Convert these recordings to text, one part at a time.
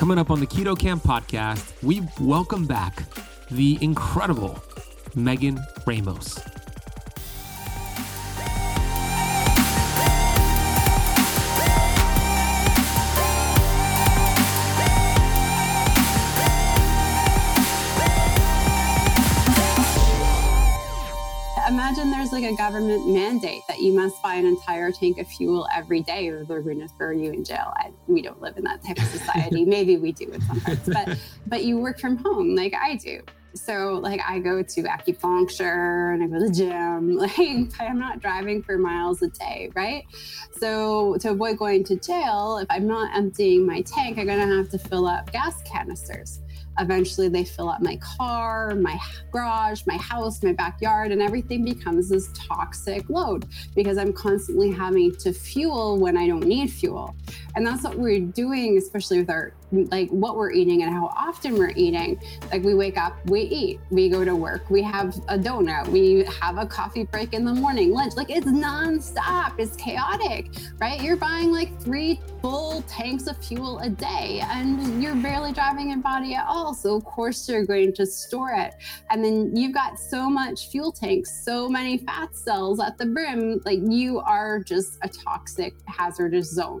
Coming up on the Keto Camp podcast, we welcome back the incredible Megan Ramos. There's like a government mandate that you must buy an entire tank of fuel every day or they're going to throw you in jail. I, we don't live in that type of society. Maybe we do in some parts, but but you work from home like I do. So like I go to acupuncture and I go to the gym. Like I'm not driving for miles a day, right? So to avoid going to jail, if I'm not emptying my tank, I'm gonna have to fill up gas canisters. Eventually, they fill up my car, my garage, my house, my backyard, and everything becomes this toxic load because I'm constantly having to fuel when I don't need fuel. And that's what we're doing, especially with our like what we're eating and how often we're eating. Like we wake up, we eat, we go to work, we have a donut, we have a coffee break in the morning, lunch. Like it's nonstop, it's chaotic, right? You're buying like three full tanks of fuel a day and you're barely driving your body at all. So of course you're going to store it. And then you've got so much fuel tanks, so many fat cells at the brim, like you are just a toxic hazardous zone.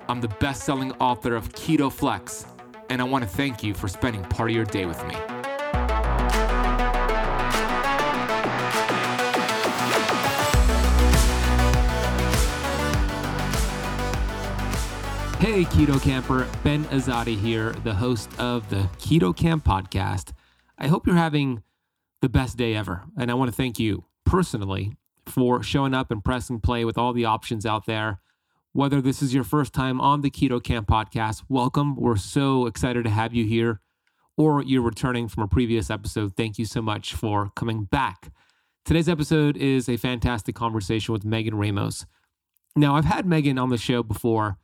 I'm the best selling author of Keto Flex, and I want to thank you for spending part of your day with me. Hey, Keto Camper, Ben Azadi here, the host of the Keto Camp podcast. I hope you're having the best day ever, and I want to thank you personally for showing up and pressing play with all the options out there whether this is your first time on the Keto Camp podcast, welcome. We're so excited to have you here. Or you're returning from a previous episode, thank you so much for coming back. Today's episode is a fantastic conversation with Megan Ramos. Now, I've had Megan on the show before,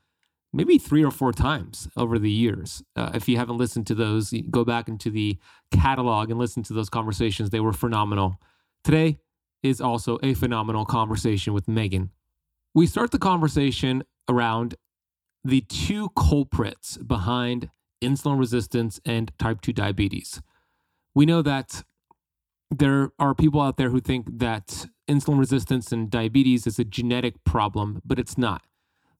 maybe three or four times over the years. Uh, if you haven't listened to those, go back into the catalog and listen to those conversations. They were phenomenal. Today is also a phenomenal conversation with Megan. We start the conversation around the two culprits behind insulin resistance and type 2 diabetes. We know that there are people out there who think that insulin resistance and diabetes is a genetic problem, but it's not.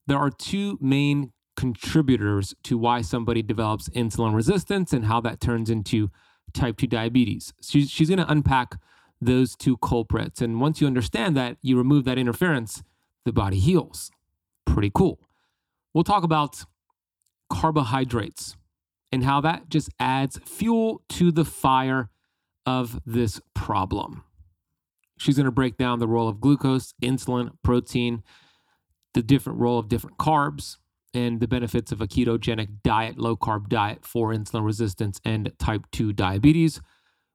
There are two main contributors to why somebody develops insulin resistance and how that turns into type 2 diabetes. She's, going to unpack those two culprits. And once you understand that, you remove that interference the body heals. Pretty cool. We'll talk about carbohydrates and how that just adds fuel to the fire of this problem. She's going to break down the role of glucose, insulin, protein, the different role of different carbs, and the benefits of a ketogenic diet, low carb diet for insulin resistance and type 2 diabetes.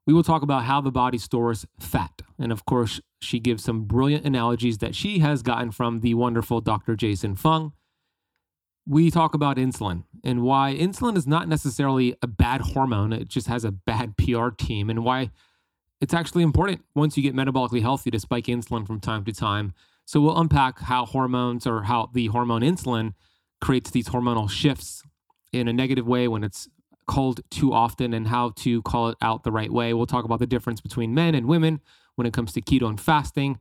We will talk about how the body stores fat. And of course, she gives some brilliant analogies that she has gotten from the wonderful Dr. Jason Fung. We talk about insulin and why insulin is not necessarily a bad hormone, it just has a bad PR team, and why it's actually important once you get metabolically healthy to spike insulin from time to time. So we'll unpack how hormones or how the hormone insulin creates these hormonal shifts in a negative way when it's called too often and how to call it out the right way. We'll talk about the difference between men and women when it comes to keto and fasting.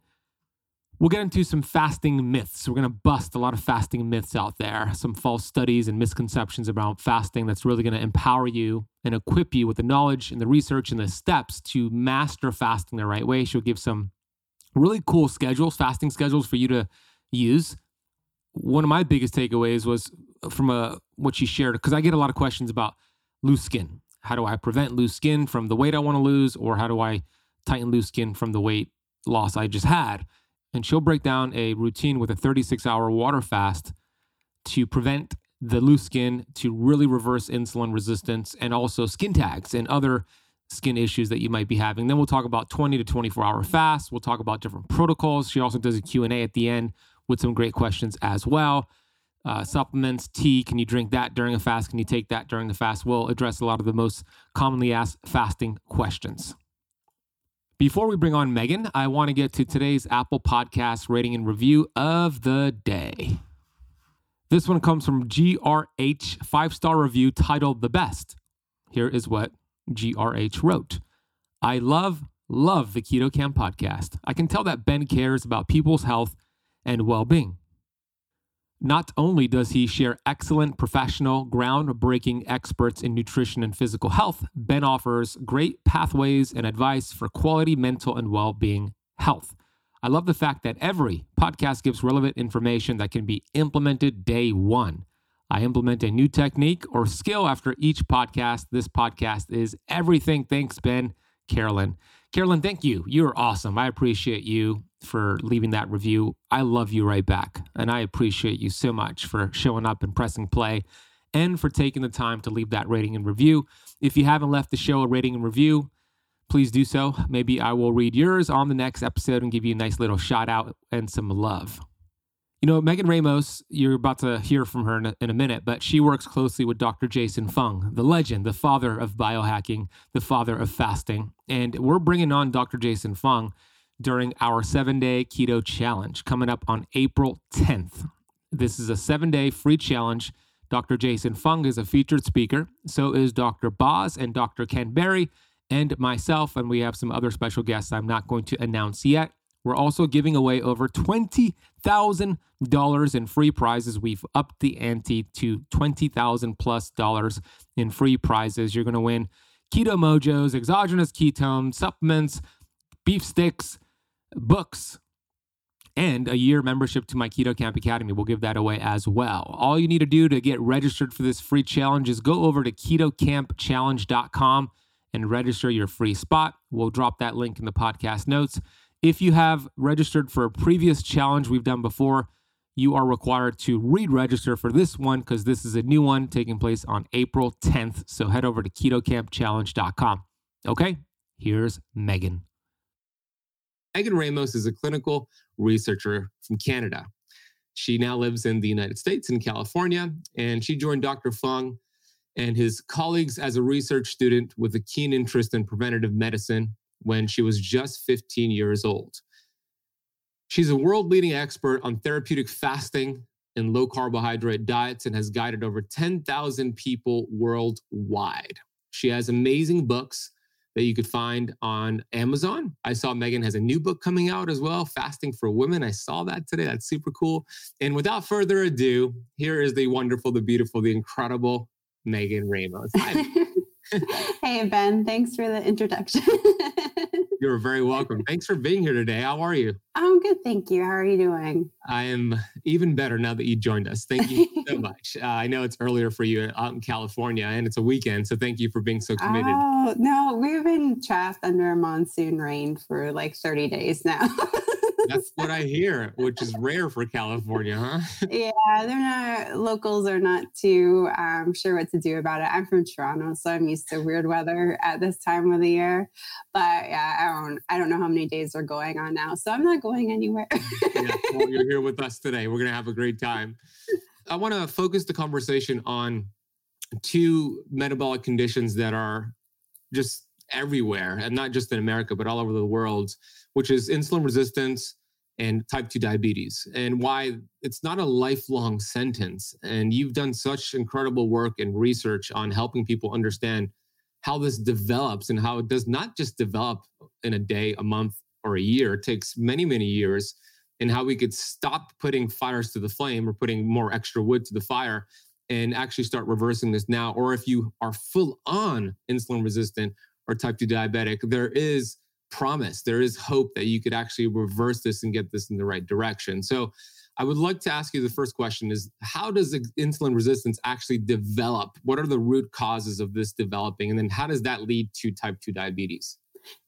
We'll get into some fasting myths. We're going to bust a lot of fasting myths out there, some false studies and misconceptions about fasting that's really going to empower you and equip you with the knowledge and the research and the steps to master fasting the right way. She'll give some really cool schedules, fasting schedules for you to use. One of my biggest takeaways was from a, uh, what she shared, because I get a lot of questions about loose skin. How do I prevent loose skin from the weight I want to lose, or how do I tighten loose skin from the weight loss I just had? and she'll break down a routine with a 36 hour water fast to prevent the loose skin, to really reverse insulin resistance, and also skin tags and other skin issues that you might be having. Then we'll talk about 20 to 24 hour fasts. We'll talk about different protocols. She also does a Q&A at the end with some great questions as well. Uh, supplements, tea, can you drink that during a fast? Can you take that during the fast? We'll address a lot of the most commonly asked fasting questions. Before we bring on Megan, I want to get to today's Apple Podcast rating and review of the day. This one comes from GRH, five star review titled The Best. Here is what GRH wrote I love, love the Keto Camp podcast. I can tell that Ben cares about people's health and well being. Not only does he share excellent professional, groundbreaking experts in nutrition and physical health, Ben offers great pathways and advice for quality mental and well being health. I love the fact that every podcast gives relevant information that can be implemented day one. I implement a new technique or skill after each podcast. This podcast is everything. Thanks, Ben. Carolyn. Carolyn, thank you. You're awesome. I appreciate you for leaving that review. I love you right back. And I appreciate you so much for showing up and pressing play and for taking the time to leave that rating and review. If you haven't left the show a rating and review, please do so. Maybe I will read yours on the next episode and give you a nice little shout out and some love. You know, Megan Ramos, you're about to hear from her in a, in a, minute, but she works closely with Dr. Jason Fung, the legend, the father of biohacking, the father of fasting. And we're bringing on Dr. Jason Fung during our seven day keto challenge coming up on April 10th. This is a seven day free challenge. Dr. Jason Fung is a featured speaker. So is Dr. Boz and Dr. Ken Berry and myself. And we have some other special guests I'm not going to announce yet. We're also giving away over $20,000 in free prizes. We've upped the ante to 20,000 plus dollars in free prizes. You're going to win Keto Mojos, exogenous ketone, supplements, beef sticks, books, and a year membership to my Keto Camp Academy. We'll give that away as well. All you need to do to get registered for this free challenge is go over to ketocampchallenge.com and register your free spot. We'll drop that link in the podcast notes. If you have registered for a previous challenge we've done before, you are required to re register for this one because this is a new one taking place on April 10th. So head over to ketocampchallenge.com. Okay, here's Megan. Megan Ramos is a clinical researcher from Canada. She now lives in the United States in California, and she joined Dr. Fung and his colleagues as a research student with a keen interest in preventative medicine when she was just 15 years old. She's a world leading expert on therapeutic fasting and low carbohydrate diets and has guided over 10,000 people worldwide. She has amazing books that you could find on Amazon. I saw Megan has a new book coming out as well, Fasting for Women. I saw that today. That's super cool. And without further ado, here is the wonderful, the beautiful, the incredible Megan Ramos. hey, Ben. Thanks for the introduction. You're very welcome. Thanks for being here today. How are you? I'm good. Thank you. How are you doing? I am even better now that you joined us. Thank you so much. Uh, I know it's earlier for you out in California and it's a weekend. So thank you for being so committed. Oh, no, we've been trapped under a monsoon rain for like 30 days now. That's what I hear, which is rare for California, huh? yeah, they're not locals are not too um, sure what to do about it. I'm from Toronto, so I'm used to weird weather at this time of the year. But yeah, I don't I don't know how many days are going on now, so I'm not going anywhere. yeah, well, you're here with us today. We're gonna have a great time. I want to focus the conversation on two metabolic conditions that are just everywhere, and not just in America, but all over the world which is insulin resistance and type 2 diabetes, and why it's not a lifelong sentence. And you've done such incredible work and research on helping people understand how this develops and how it does not just develop in a day, a month, or a year. It takes many, many years, and how we could stop putting fires to the flame or putting more extra wood to the fire and actually start reversing this now. Or if you are full on insulin resistant or type 2 diabetic, there is promise. There is hope that you could actually reverse this and get this in the right direction. So, I would like to ask you the first question is how does insulin resistance actually develop? What are the root causes of this developing? And then how does that lead to type 2 diabetes?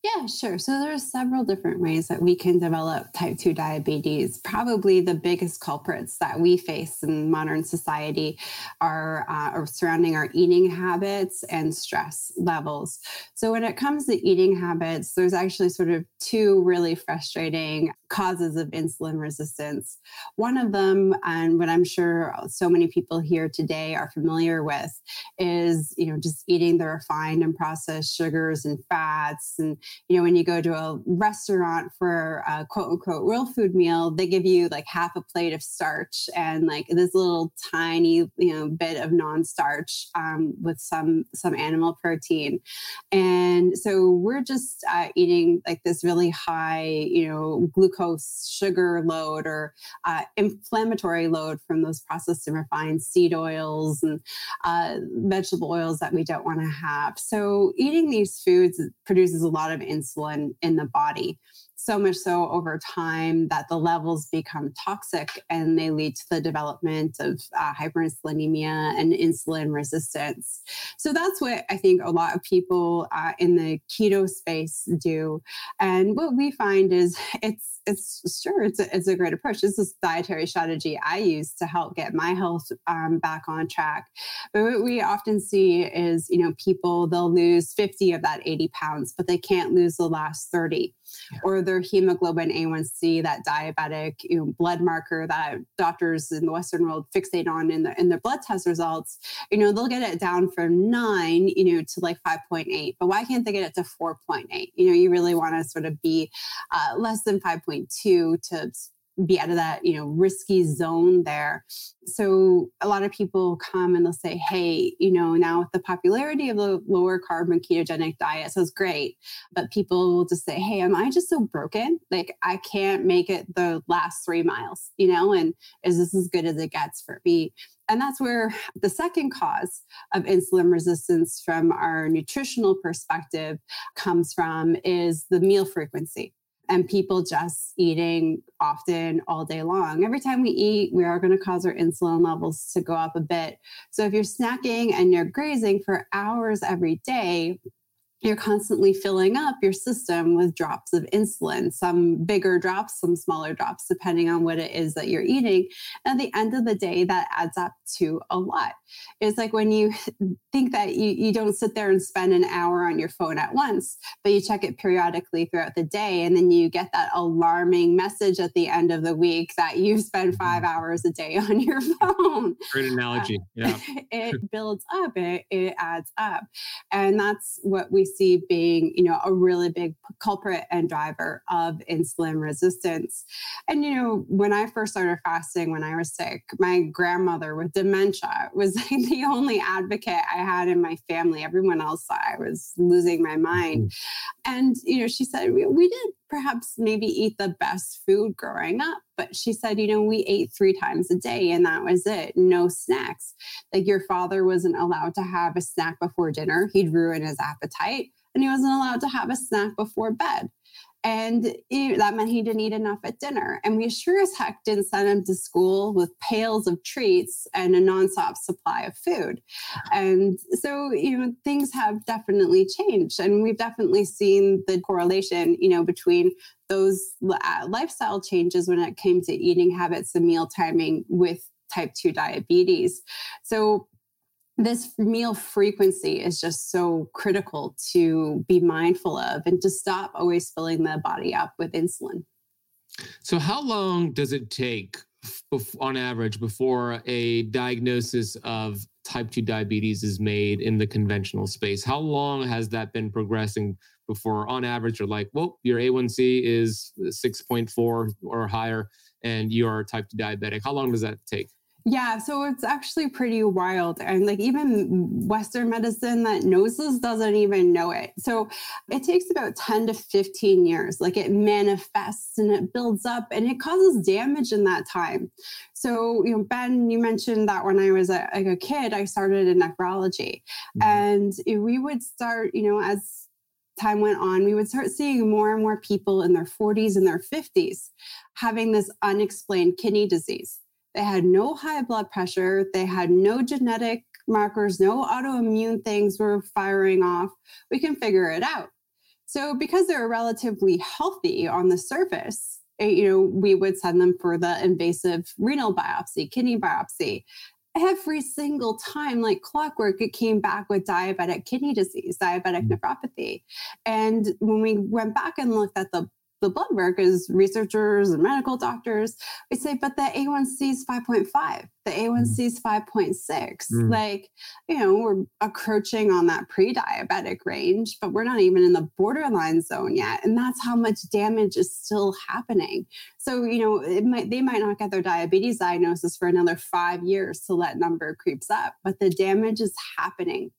Yeah, sure. So there are several different ways that we can develop type 2 diabetes. Probably the biggest culprits that we face in modern society are, uh, are surrounding our eating habits and stress levels. So when it comes to eating habits, there's actually sort of two really frustrating causes of insulin resistance. One of them, and what I'm sure so many people here today are familiar with, is you know just eating the refined and processed sugars and fats and you know, when you go to a restaurant for a quote unquote real food meal, they give you like half a plate of starch and like this little tiny, you know, bit of non-starch um, with some some animal protein. And so we're just uh, eating like this really high, you know, glucose sugar load or uh, inflammatory load from those processed and refined seed oils and uh, vegetable oils that we don't want to have. So eating these foods produces a lot of insulin in the body. So much so over time that the levels become toxic and they lead to the development of uh, hyperinsulinemia and insulin resistance. So that's what I think a lot of people uh, in the keto space do. And what we find is it's it's sure it's a, it's a great approach. This is dietary strategy I use to help get my health um, back on track. But what we often see is, you know, people they'll lose 50 of that 80 pounds, but they can't lose the last 30 yeah. or their hemoglobin A1C, that diabetic you know, blood marker that doctors in the Western world fixate on in, the, in their blood test results, you know, they'll get it down from nine, you know, to like 5.8. But why can't they get it to 4.8? You know, you really want to sort of be uh, less than 5.2 to be out of that you know risky zone there. So a lot of people come and they'll say hey you know now with the popularity of the lower carbon ketogenic diet so it's great. But people will just say hey am i just so broken? Like i can't make it the last three miles you know and is this as good as it gets for me? And that's where the second cause of insulin resistance from our nutritional perspective comes from is the meal frequency and people just eating often all day long. Every time we eat, we are going to cause our insulin levels to go up a bit. So if you're snacking and you're grazing for hours every day, you're constantly filling up your system with drops of insulin, some bigger drops, some smaller drops, depending on what it is that you're eating. And at the end of the day, that adds up to a lot. It's like when you think that you, you don't sit there and spend an hour on your phone at once, but you check it periodically throughout the day. And then you get that alarming message at the end of the week that you spend five mm-hmm. hours a day on your phone. Great analogy. Yeah. it builds up, it, it adds up. And that's what we see being, you know, a really big culprit and driver of insulin resistance. And, you know, when I first started fasting when I was sick, my grandmother with dementia was like the only advocate I had in my family. Everyone else I was losing my mind. Mm-hmm. And, you know, she said, we, we didn't perhaps maybe eat the best food growing up, but she said, you know, we ate three times a day and that was it. No snacks. Like your father wasn't allowed to have a snack before dinner, he'd ruin his appetite. And he wasn't allowed to have a snack before bed. And that meant he didn't eat enough at dinner. And we sure as heck didn't send him to school with pails of treats and a nonstop supply of food. And so, you know, things have definitely changed. And we've definitely seen the correlation, you know, between those uh, lifestyle changes when it came to eating habits and meal timing with type 2 diabetes. So this meal frequency is just so critical to be mindful of and to stop always filling the body up with insulin. So, how long does it take on average before a diagnosis of type 2 diabetes is made in the conventional space? How long has that been progressing before, on average, you're like, well, your A1C is 6.4 or higher and you're type 2 diabetic? How long does that take? Yeah, so it's actually pretty wild. And like even Western medicine that knows this doesn't even know it. So it takes about 10 to 15 years. Like it manifests and it builds up and it causes damage in that time. So, you know, Ben, you mentioned that when I was a, like a kid, I started in nephrology. Mm-hmm. And we would start, you know, as time went on, we would start seeing more and more people in their 40s and their 50s having this unexplained kidney disease. They had no high blood pressure. They had no genetic markers, no autoimmune things were firing off. We can figure it out. So because they're relatively healthy on the surface, eh, you know, we would send them for the invasive renal biopsy, kidney biopsy. Every single time, like clockwork, it came back with diabetic kidney disease, diabetic mm. nephropathy. And when we went back and looked at the the blood work as researchers and medical doctors, we say, but the A1C is 5.5, the A1C is 5.6. Mm. Like, you know, we're approaching on that pre diabetic range, but we're not even in the borderline zone yet. And that's how much damage is still happening. So, you know, it might, they might not get their diabetes diagnosis for another five years till that number creeps up, but the damage is happening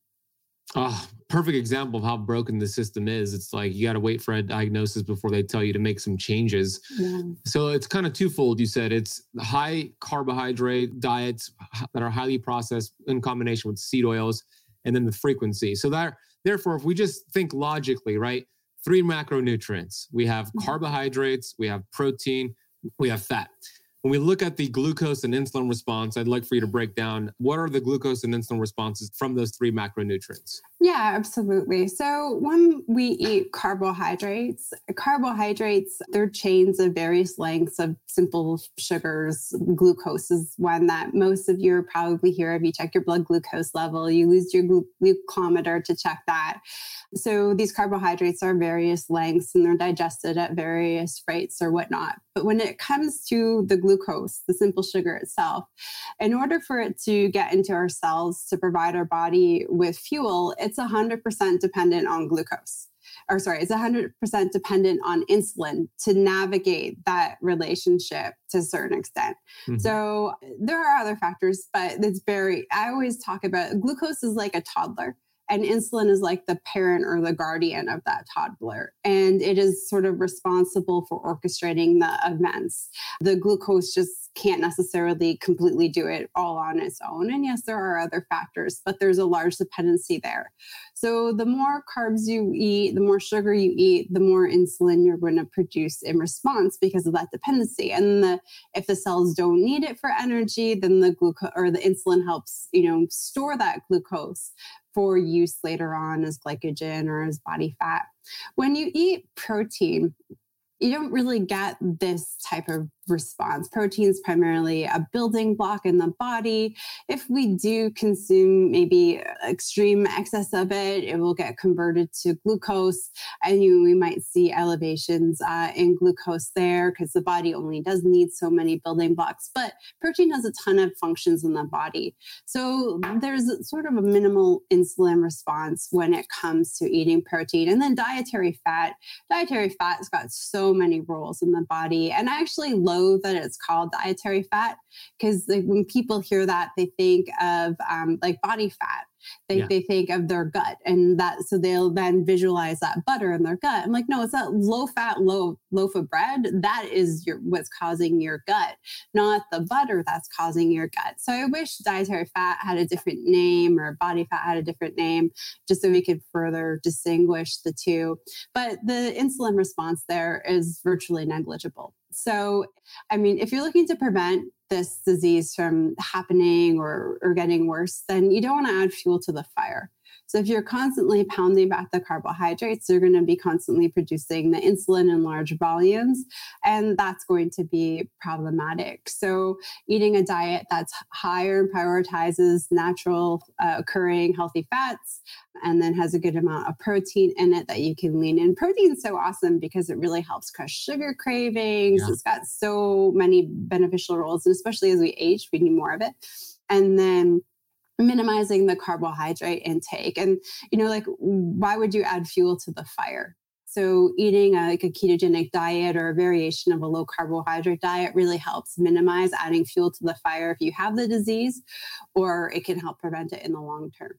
Oh, perfect example of how broken the system is. It's like you got to wait for a diagnosis before they tell you to make some changes. Yeah. So it's kind of twofold. You said it's high carbohydrate diets that are highly processed in combination with seed oils, and then the frequency. So that therefore, if we just think logically, right? Three macronutrients. We have mm-hmm. carbohydrates, we have protein, we have fat. When we look at the glucose and insulin response, I'd like for you to break down what are the glucose and insulin responses from those three macronutrients? Yeah, absolutely. So when we eat carbohydrates, carbohydrates, they're chains of various lengths of simple sugars. Glucose is one that most of you are probably here. If You check your blood glucose level, you lose your glucometer to check that. So these carbohydrates are various lengths and they're digested at various rates or whatnot. But when it comes to the glucose, the simple sugar itself, in order for it to get into our cells to provide our body with fuel, it's it's 100% dependent on glucose or sorry, it's 100% dependent on insulin to navigate that relationship to a certain extent. Mm-hmm. So there are other factors, but it's very, I always talk about glucose is like a toddler and insulin is like the parent or the guardian of that toddler and it is sort of responsible for orchestrating the events. The glucose just can't necessarily completely do it all on its own and yes there are other factors but there's a large dependency there. So the more carbs you eat the more sugar you eat the more insulin you're going to produce in response because of that dependency. And the if the cells don't need it for energy then the glucose or the insulin helps you know store that glucose for use later on as glycogen or as body fat. When you eat protein, you don't really get this type of response. Protein is primarily a building block in the body. If we do consume maybe extreme excess of it, it will get converted to glucose, and you, we might see elevations uh, in glucose there because the body only does need so many building blocks. But protein has a ton of functions in the body. So there's sort of a minimal insulin response when it comes to eating protein. And then dietary fat. Dietary fat has got so many roles in the body. And I actually love that it's called dietary fat because like, when people hear that, they think of um, like body fat. They, yeah. they think of their gut and that so they'll then visualize that butter in their gut. I'm like, no, it's that low fat, low loaf of bread. That is your what's causing your gut, not the butter that's causing your gut. So I wish dietary fat had a different name or body fat had a different name, just so we could further distinguish the two. But the insulin response there is virtually negligible. So, I mean, if you're looking to prevent this disease from happening or, or getting worse, then you don't want to add fuel to the fire. So if you're constantly pounding back the carbohydrates, you're going to be constantly producing the insulin in large volumes, and that's going to be problematic. So eating a diet that's higher and prioritizes natural uh, occurring healthy fats and then has a good amount of protein in it that you can lean in. Protein is so awesome because it really helps crush sugar cravings. Yeah. It's got so many beneficial roles, and especially as we age, we need more of it. And then minimizing the carbohydrate intake and you know like why would you add fuel to the fire? So eating a, like a ketogenic diet or a variation of a low carbohydrate diet really helps minimize adding fuel to the fire if you have the disease or it can help prevent it in the long term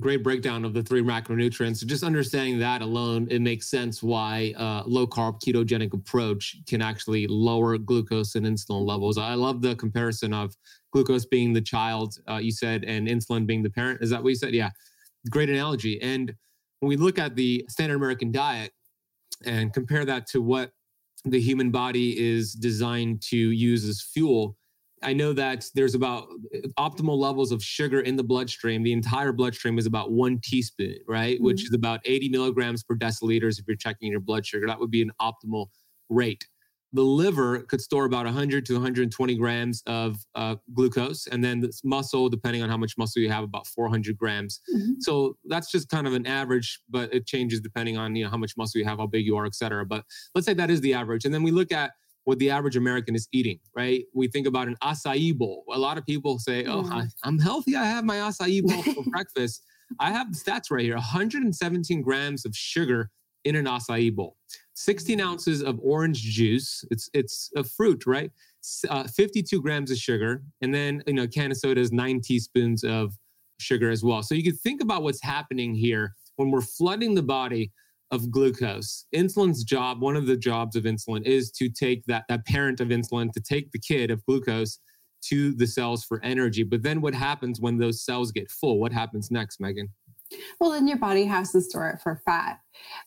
great breakdown of the three macronutrients. So Just understanding that alone, it makes sense why uh, low carb ketogenic approach can actually lower glucose and insulin levels. I love the comparison of glucose being the child, uh, you said, and insulin being the parent. Is that what you said? Yeah, great analogy. And when we look at the standard American diet and compare that to what the human body is designed to use as fuel, I know that there's about uh, optimal levels of sugar in the bloodstream. The entire bloodstream is about one teaspoon, right? Mm-hmm. Which is about 80 milligrams per deciliters if you're checking your blood sugar. That would be an optimal rate. The liver could store about 100 to 120 grams of uh, glucose, and then the muscle, depending on how much muscle you have, about 400 grams. Mm-hmm. So that's just kind of an average, but it changes depending on you know how much muscle you have, how big you are, et cetera. But let's say that is the average, and then we look at what the average American is eating, right? We think about an acai bowl. A lot of people say, oh, I, am healthy. I have my acai bowl for breakfast. I have the stats right here 117 grams of sugar in an acai bowl, 16 ounces of orange juice. It's, it's a fruit, right? Uh, 52 grams of sugar. And then, you know, can of soda is nine teaspoons of sugar as well. So you can think about what's happening here when we're flooding the body of glucose. Insulin's job, one of the jobs of insulin is to take that, that parent of insulin, to take the kid of glucose to the cells for energy. But then what happens when those cells get full? What happens next, Megan? Well, then your body has to store it for fat.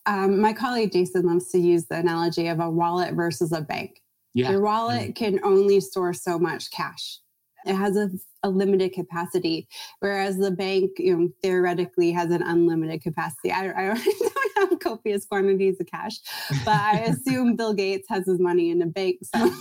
Um, my colleague Jason loves to use the analogy of a wallet versus a bank. Yeah. Your wallet mm. can only store so much cash. It has a, a limited capacity, whereas the bank, you know, theoretically has an unlimited capacity. I, I don't have copious quantities of cash, but I assume Bill Gates has his money in a bank. So.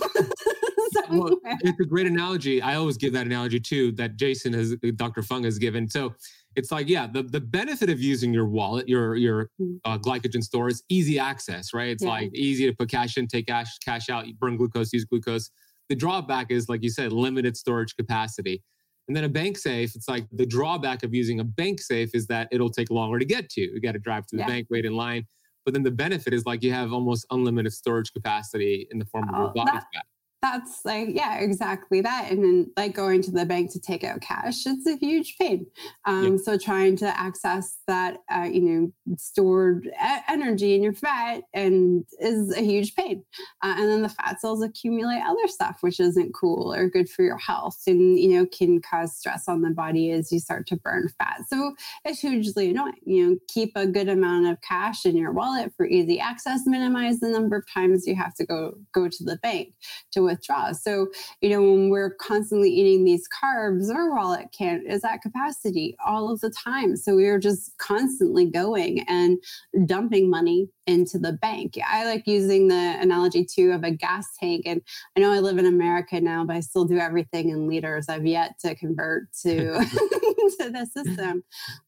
well, it's a great analogy. I always give that analogy too that Jason has, Dr. Fung has given. So it's like, yeah, the, the benefit of using your wallet, your your mm. uh, glycogen store is easy access, right? It's yeah. like easy to put cash in, take cash, cash out, burn glucose, use glucose. The drawback is, like you said, limited storage capacity. And then a bank safe, it's like the drawback of using a bank safe is that it'll take longer to get to. You got to drive to the yeah. bank, wait in line. But then the benefit is like you have almost unlimited storage capacity in the form of your oh, body fat that's like yeah exactly that. And then like going to the bank to take out cash it's a huge pain. Um, yep. so trying to access that uh, you know stored energy in your fat and is a huge pain. Uh, and then the fat cells accumulate other stuff which isn't cool or good for your health and you know can cause stress on the body as you start to burn fat. So it's hugely annoying you know keep a good amount of cash in your wallet for easy access minimize the number of times you have to go go to the bank to withdraw. So, you know, when we're constantly eating these carbs, our wallet can't is at capacity all of the time. So we are just constantly going and dumping money into the bank. I like using the analogy too of a gas tank. And I know I live in America now, but I still do everything in liters. I've yet to convert to, to the system.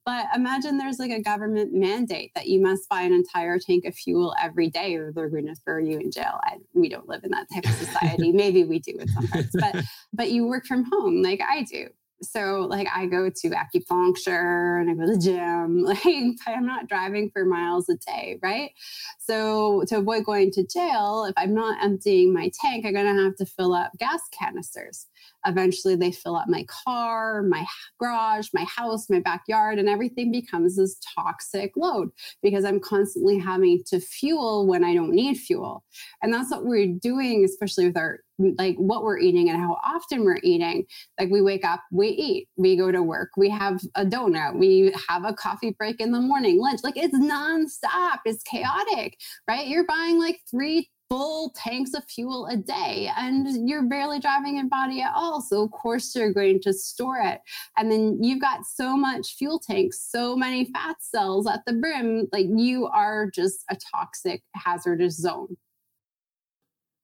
But imagine there's like a government mandate that you must buy an entire tank of fuel every day or they're going to throw you in jail. I, we don't live in that type of society. Maybe we do in some parts, but but you work from home like I do so like I go to acupuncture and I go to the gym. Like I'm not driving for miles a day, right? So to avoid going to jail, if I'm not emptying my tank, I'm gonna have to fill up gas canisters. Eventually they fill up my car, my garage, my house, my backyard, and everything becomes this toxic load because I'm constantly having to fuel when I don't need fuel. And that's what we're doing, especially with our like what we're eating and how often we're eating. Like we wake up, we eat, we go to work, we have a donut, we have a coffee break in the morning, lunch. Like it's nonstop, it's chaotic, right? You're buying like three full tanks of fuel a day and you're barely driving your body at all. So, of course, you're going to store it. And then you've got so much fuel tanks, so many fat cells at the brim, like you are just a toxic, hazardous zone.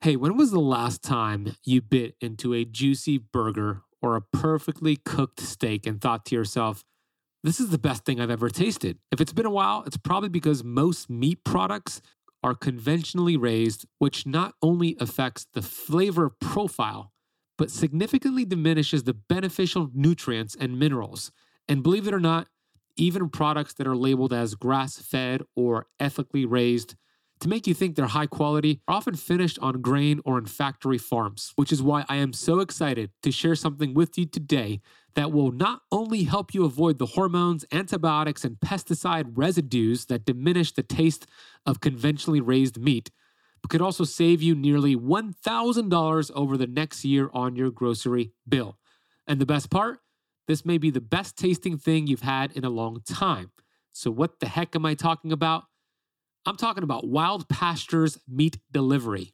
Hey, when was the last time you bit into a juicy burger or a perfectly cooked steak and thought to yourself, this is the best thing I've ever tasted? If it's been a while, it's probably because most meat products are conventionally raised, which not only affects the flavor profile, but significantly diminishes the beneficial nutrients and minerals. And believe it or not, even products that are labeled as grass fed or ethically raised to make you think they're high quality are often finished on grain or in factory farms, which is why I am so excited to share something with you today that will not only help you avoid the hormones, antibiotics, and pesticide residues that diminish the taste of conventionally raised meat, but could also save you nearly $1,000 over the next year on your grocery bill. And the best part? This may be the best tasting thing you've had in a long time. So, what the heck am I talking about? I'm talking about Wild Pastures Meat Delivery.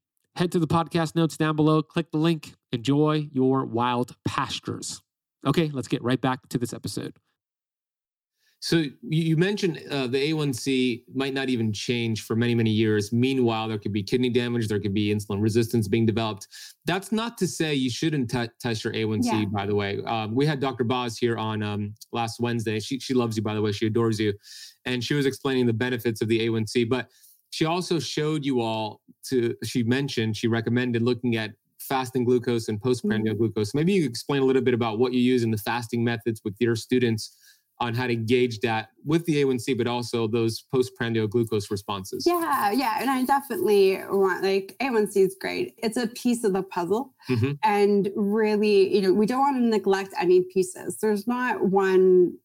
Head to the podcast notes down below, click the link, enjoy your wild pastures. Okay, let's get right back to this episode. So you mentioned uh, the A1C might not even change for many, many years. Meanwhile, there could be kidney damage, there could be insulin resistance being developed. That's not to say you shouldn't t- test your A1C. Yeah. By the way, um, we had Dr. Boz here on um, last Wednesday. She she loves you, by the way. She adores you, and she was explaining the benefits of the A1C. But she also showed you all to, she mentioned, she recommended looking at fasting glucose and postprandial mm-hmm. glucose. Maybe you could explain a little bit about what you use in the fasting methods with your students on how to gauge that with the A1C, but also those postprandial glucose responses. Yeah, yeah. And I definitely want, like, A1C is great. It's a piece of the puzzle. Mm-hmm. And really, you know, we don't want to neglect any pieces. There's not one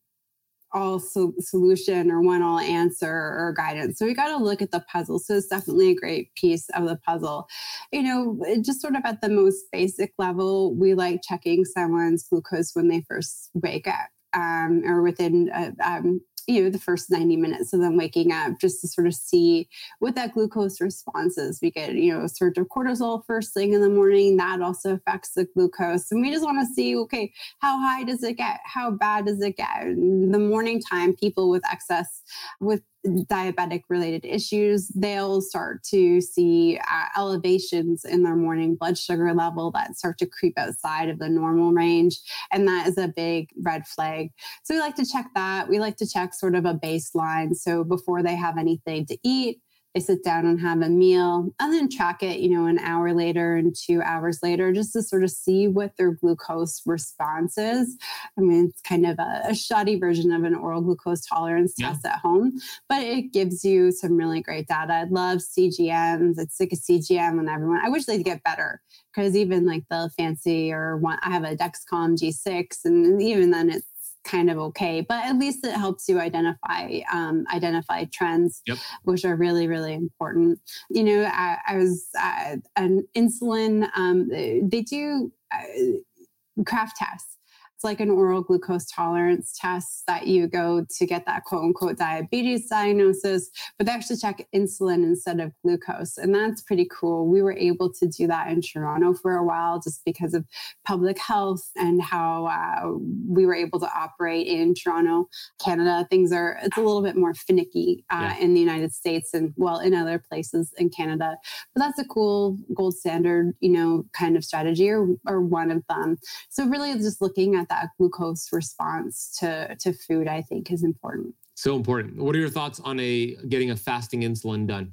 all so- solution or one all answer or guidance. So we got to look at the puzzle. So it's definitely a great piece of the puzzle. You know, just sort of at the most basic level, we like checking someone's glucose when they first wake up um, or within uh, um, you know the first 90 minutes of them waking up just to sort of see what that glucose response is. We get you know a surge of cortisol first thing in the morning. That also affects the glucose. And we just want to see okay how high does it get? How bad does it get? In the morning time people with excess with diabetic related issues, they'll start to see uh, elevations in their morning blood sugar level that start to creep outside of the normal range. And that is a big red flag. So we like to check that. We like to check sort of a baseline. So before they have anything to eat, they sit down and have a meal and then track it, you know, an hour later and two hours later, just to sort of see what their glucose response is. I mean, it's kind of a, a shoddy version of an oral glucose tolerance yeah. test at home, but it gives you some really great data. I love CGMs. It's like a CGM on everyone. I wish they'd get better because even like the fancy or one, I have a Dexcom G6, and even then it's kind of okay but at least it helps you identify um, identify trends yep. which are really really important you know i, I was uh, an insulin um, they do uh, Kraft tests it's like an oral glucose tolerance test that you go to get that quote unquote diabetes diagnosis, but they actually check insulin instead of glucose. And that's pretty cool. We were able to do that in Toronto for a while just because of public health and how uh, we were able to operate in Toronto, Canada. Things are, it's a little bit more finicky uh, yeah. in the United States and well, in other places in Canada. But that's a cool gold standard, you know, kind of strategy or, or one of them. So really just looking at that glucose response to, to food, I think is important. So important. What are your thoughts on a getting a fasting insulin done?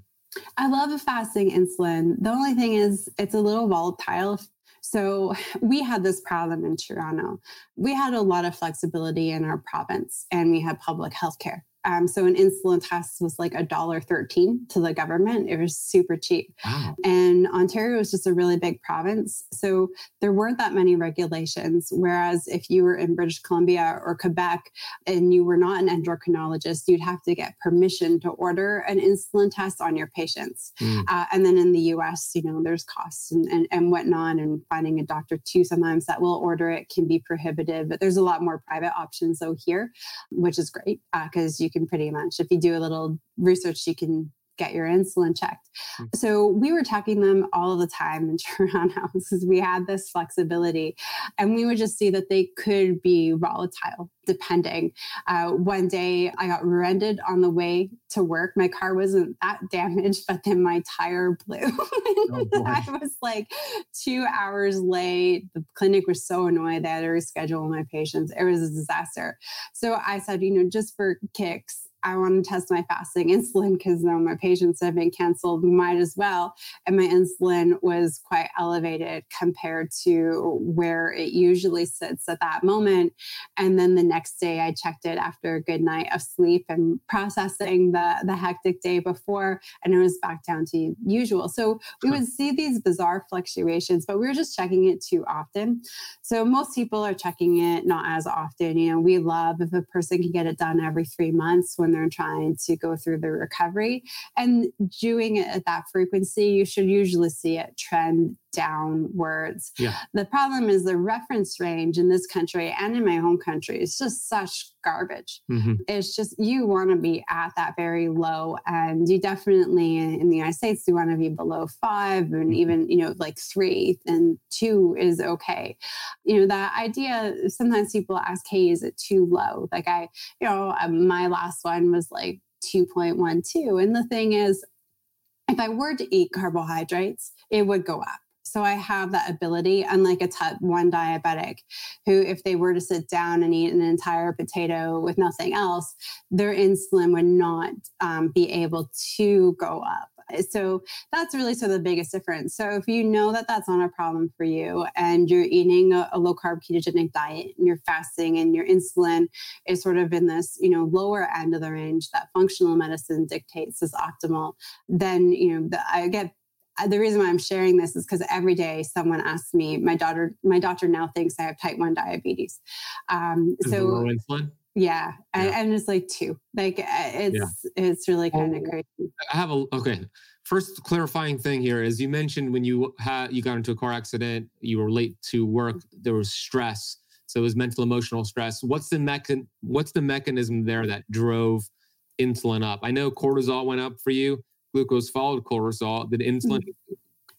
I love a fasting insulin. The only thing is it's a little volatile. So we had this problem in Toronto. We had a lot of flexibility in our province and we had public health care Um, so an insulin test was like a dollar thirteen to the government. It was super cheap. Wow. And Ontario was just a really big province, so there weren't that many regulations. Whereas if you were in British Columbia or Quebec and you were not an endocrinologist, you'd have to get permission to order an insulin test on your patients. Mm. Uh, and then in the U.S., you know, there's costs and, and and whatnot, and finding a doctor too sometimes that will order it can be prohibitive. But there's a lot more private options though here, which is great because uh, you can pretty much, if you do a little research, you can get your insulin checked. Mm-hmm. So we were checking them all the time in Toronto because we had this flexibility and we would just see that they could be volatile depending. Uh, one day I got rear-ended on the way to work. My car wasn't that damaged, but then my tire blew. oh, I was like two hours late. The clinic was so annoyed they had to reschedule my patients. It was a disaster. So I said, you know, just for kicks, I want to test my fasting insulin because now my patients have been canceled, might as well. And my insulin was quite elevated compared to where it usually sits at that moment. And then the next day I checked it after a good night of sleep and processing the, the hectic day before, and it was back down to usual. So we would see these bizarre fluctuations, but we were just checking it too often. So most people are checking it not as often. You know, we love if a person can get it done every three months when they're trying to go through the recovery. And doing it at that frequency, you should usually see it trend downwards. Yeah. The problem is the reference range in this country and in my home country is just such garbage. Mm-hmm. It's just you want to be at that very low and you definitely in the United States you want to be below 5 and mm-hmm. even you know like 3 and 2 is okay. You know that idea sometimes people ask hey is it too low? Like I you know um, my last one was like 2.12 and the thing is if I were to eat carbohydrates, it would go up. So I have that ability, unlike a type 1 diabetic, who, if they were to sit down and eat an entire potato with nothing else, their insulin would not um, be able to go up. So that's really sort of the biggest difference. So if you know that that's not a problem for you and you're eating a, a low carb ketogenic diet and you're fasting and your insulin is sort of in this, you know, lower end of the range that functional medicine dictates is optimal, then, you know, the, I get the reason why I'm sharing this is because every day someone asks me, my daughter, my doctor now thinks I have type one diabetes. Um, so insulin. Yeah, yeah. And, and, it's like two. Like uh, it's yeah. it's really kind of crazy. I have a okay. First clarifying thing here is you mentioned when you had you got into a car accident, you were late to work. There was stress, so it was mental emotional stress. What's the mechan- What's the mechanism there that drove insulin up? I know cortisol went up for you glucose followed cortisol, did insulin mm-hmm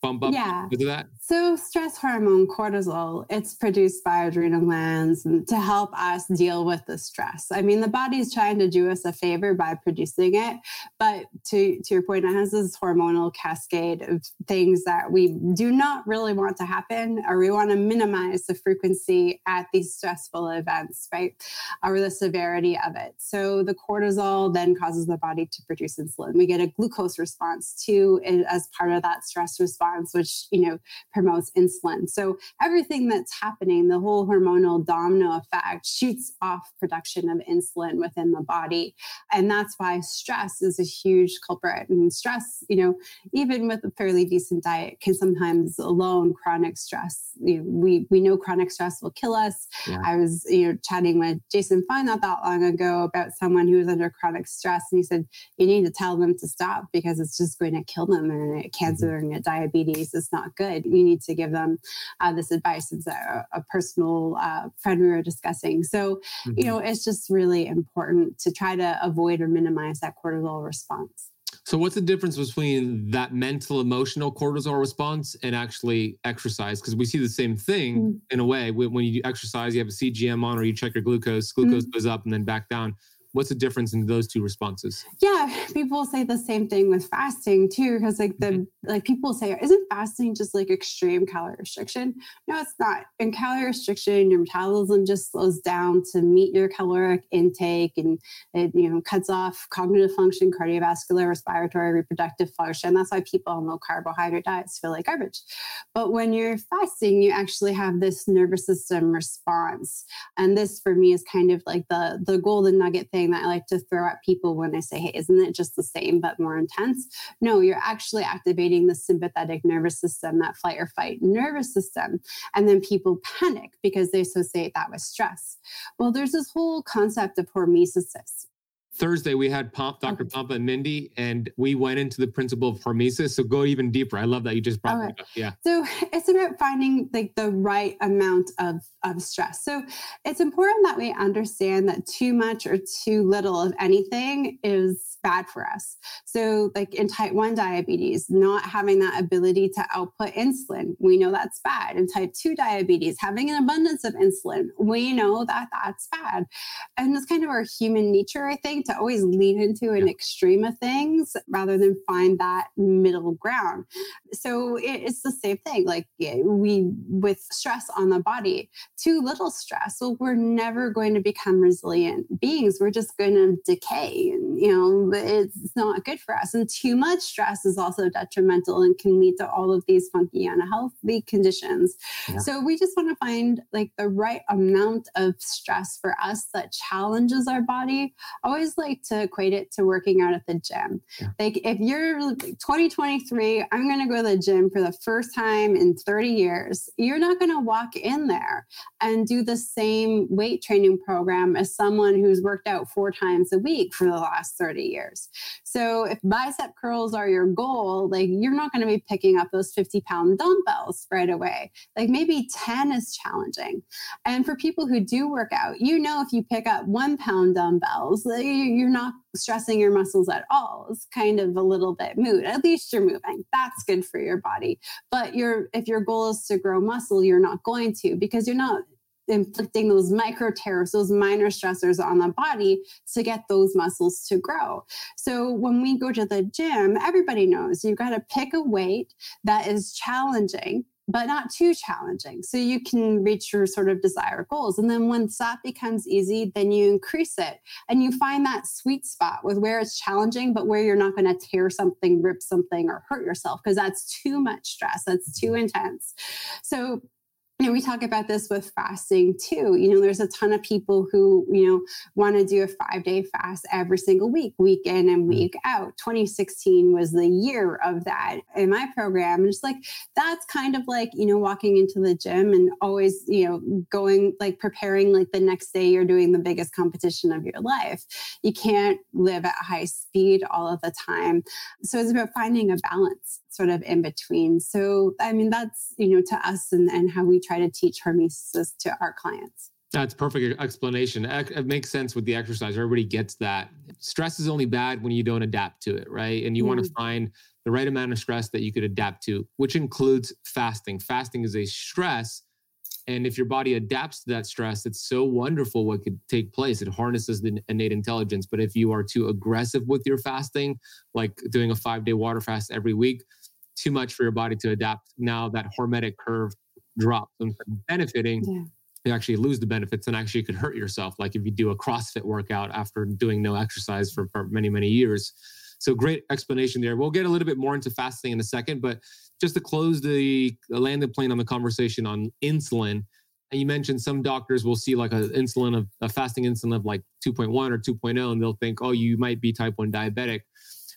bump up yeah. because of that? So stress hormone cortisol, it's produced by adrenal glands to help us deal with the stress. I mean, the body's trying to do us a favor by producing it, but to to your point, it has this hormonal cascade of things that we do not really want to happen, or we want to minimize the frequency at these stressful events, right? Or the severity of it. So the cortisol then causes the body to produce insulin. We get a glucose response too as part of that stress response response, which, you know, promotes insulin. So everything that's happening, the whole hormonal domino effect shoots off production of insulin within the body. And that's why stress is a huge culprit. And stress, you know, even with a fairly decent diet, can sometimes alone chronic stress. You know, we we know chronic stress will kill us. Yeah. I was, you know, chatting with Jason Fung not that long ago about someone who was under chronic stress, and he said, you need to tell them to stop because it's just going to kill them and cancer mm-hmm. and diabetes diabetes is not good. You need to give them uh, this advice. It's a, a personal uh, friend we were discussing. So, mm-hmm. you know, it's just really important to try to avoid or minimize that cortisol response. So, what's the difference between that mental, emotional cortisol response and actually exercise? Because we see the same thing mm-hmm. in a way. When you exercise, you have a CGM on, or you check your glucose, glucose mm-hmm. goes up and then back down what's the difference in those two responses? Yeah people say the same thing with fasting too because like the mm-hmm. like people say isn't fasting just like extreme calorie restriction? No it's not. In calorie restriction your metabolism just slows down to meet your caloric intake and it you know cuts off cognitive function cardiovascular respiratory reproductive function. That's why people on low carbohydrate diets feel like garbage. But when you're fasting you actually have this nervous system response. And this for me is kind of like the the golden nugget thing that I like to throw at people when I say, hey, isn't it just the same but more intense? No, you're actually activating the sympathetic nervous system, that flight or fight nervous system. And then people panic because they associate that with stress. Well, there's this whole concept of hormesis Thursday we had Pomp, Dr. Pompa and Mindy, and we went into the principle of hormesis. So go even deeper. I love that you just brought that up. Yeah. So it's about finding like the right amount of, of stress. So it's important that we understand that too much or too little of anything is bad for us. So like in type 1 diabetes, not having that ability to output insulin, we know that's bad. In type 2 diabetes, having an abundance of insulin, we know that that's bad. And it's kind of our human nature, I think to always lean into an extreme of things rather than find that middle ground. So it's the same thing. Like we, with stress on the body, too little stress, well, we're never going to become resilient beings. We're just going to decay. And, you know, it's not good for us. And too much stress is also detrimental and can lead to all of these funky, unhealthy conditions. Yeah. So we just want to find like the right amount of stress for us that challenges our body. I always like to equate it to working out at the gym. Yeah. Like if you're 2023, I'm going to go to the gym for the first time in 30 years, you're not going to walk in there and do the same weight training program as someone who's worked out four times a week for the last 30 years. So if bicep curls are your goal, like you're not going to be picking up those 50 pound dumbbells right away. Like maybe 10 is challenging. And for people who do work out, you know, if you pick up one pound dumbbells, you're not stressing your muscles at all. It's kind of a little bit mood. At least you're moving. That's good for your body. But you're if your goal is to grow muscle, you're not going to because you're not inflicting those micro tears, those minor stressors on the body to get those muscles to grow. So when we go to the gym, everybody knows you've got to pick a weight that is challenging but not too challenging. So you can reach your sort of desired goals. And then once that becomes easy, then you increase it and you find that sweet spot with where it's challenging, but where you're not going to tear something, rip something, or hurt yourself because that's too much stress. That's too intense. So you know, we talk about this with fasting too. You know, there's a ton of people who, you know, want to do a five day fast every single week, week in and mm. week out. 2016 was the year of that in my program. And it's like, that's kind of like, you know, walking into the gym and always, you know, going like preparing like the next day you're doing the biggest competition of your life. You can't live at high speed all of the time. So it's about finding a balance sort of in between. So, I mean, that's, you know, to us and, and how we try to teach hormesis to our clients. That's perfect explanation. It makes sense with the exercise. Everybody gets that. Stress is only bad when you don't adapt to it, right? And you want to mm-hmm. find the right amount of stress that you could adapt to, which includes fasting. Fasting is a stress and if your body adapts to that stress, it's so wonderful what could take place. It harnesses the innate intelligence. But if you are too aggressive with your fasting, like doing a five day water fast every week, too much for your body to adapt. Now that hormetic curve drops and benefiting. Yeah. You actually lose the benefits and actually could hurt yourself. Like if you do a CrossFit workout after doing no exercise for, for many, many years. So great explanation there. We'll get a little bit more into fasting in a second, but just to close the, the landing plane on the conversation on insulin, and you mentioned some doctors will see like an insulin of a fasting insulin of like 2.1 or 2.0, and they'll think, oh, you might be type 1 diabetic.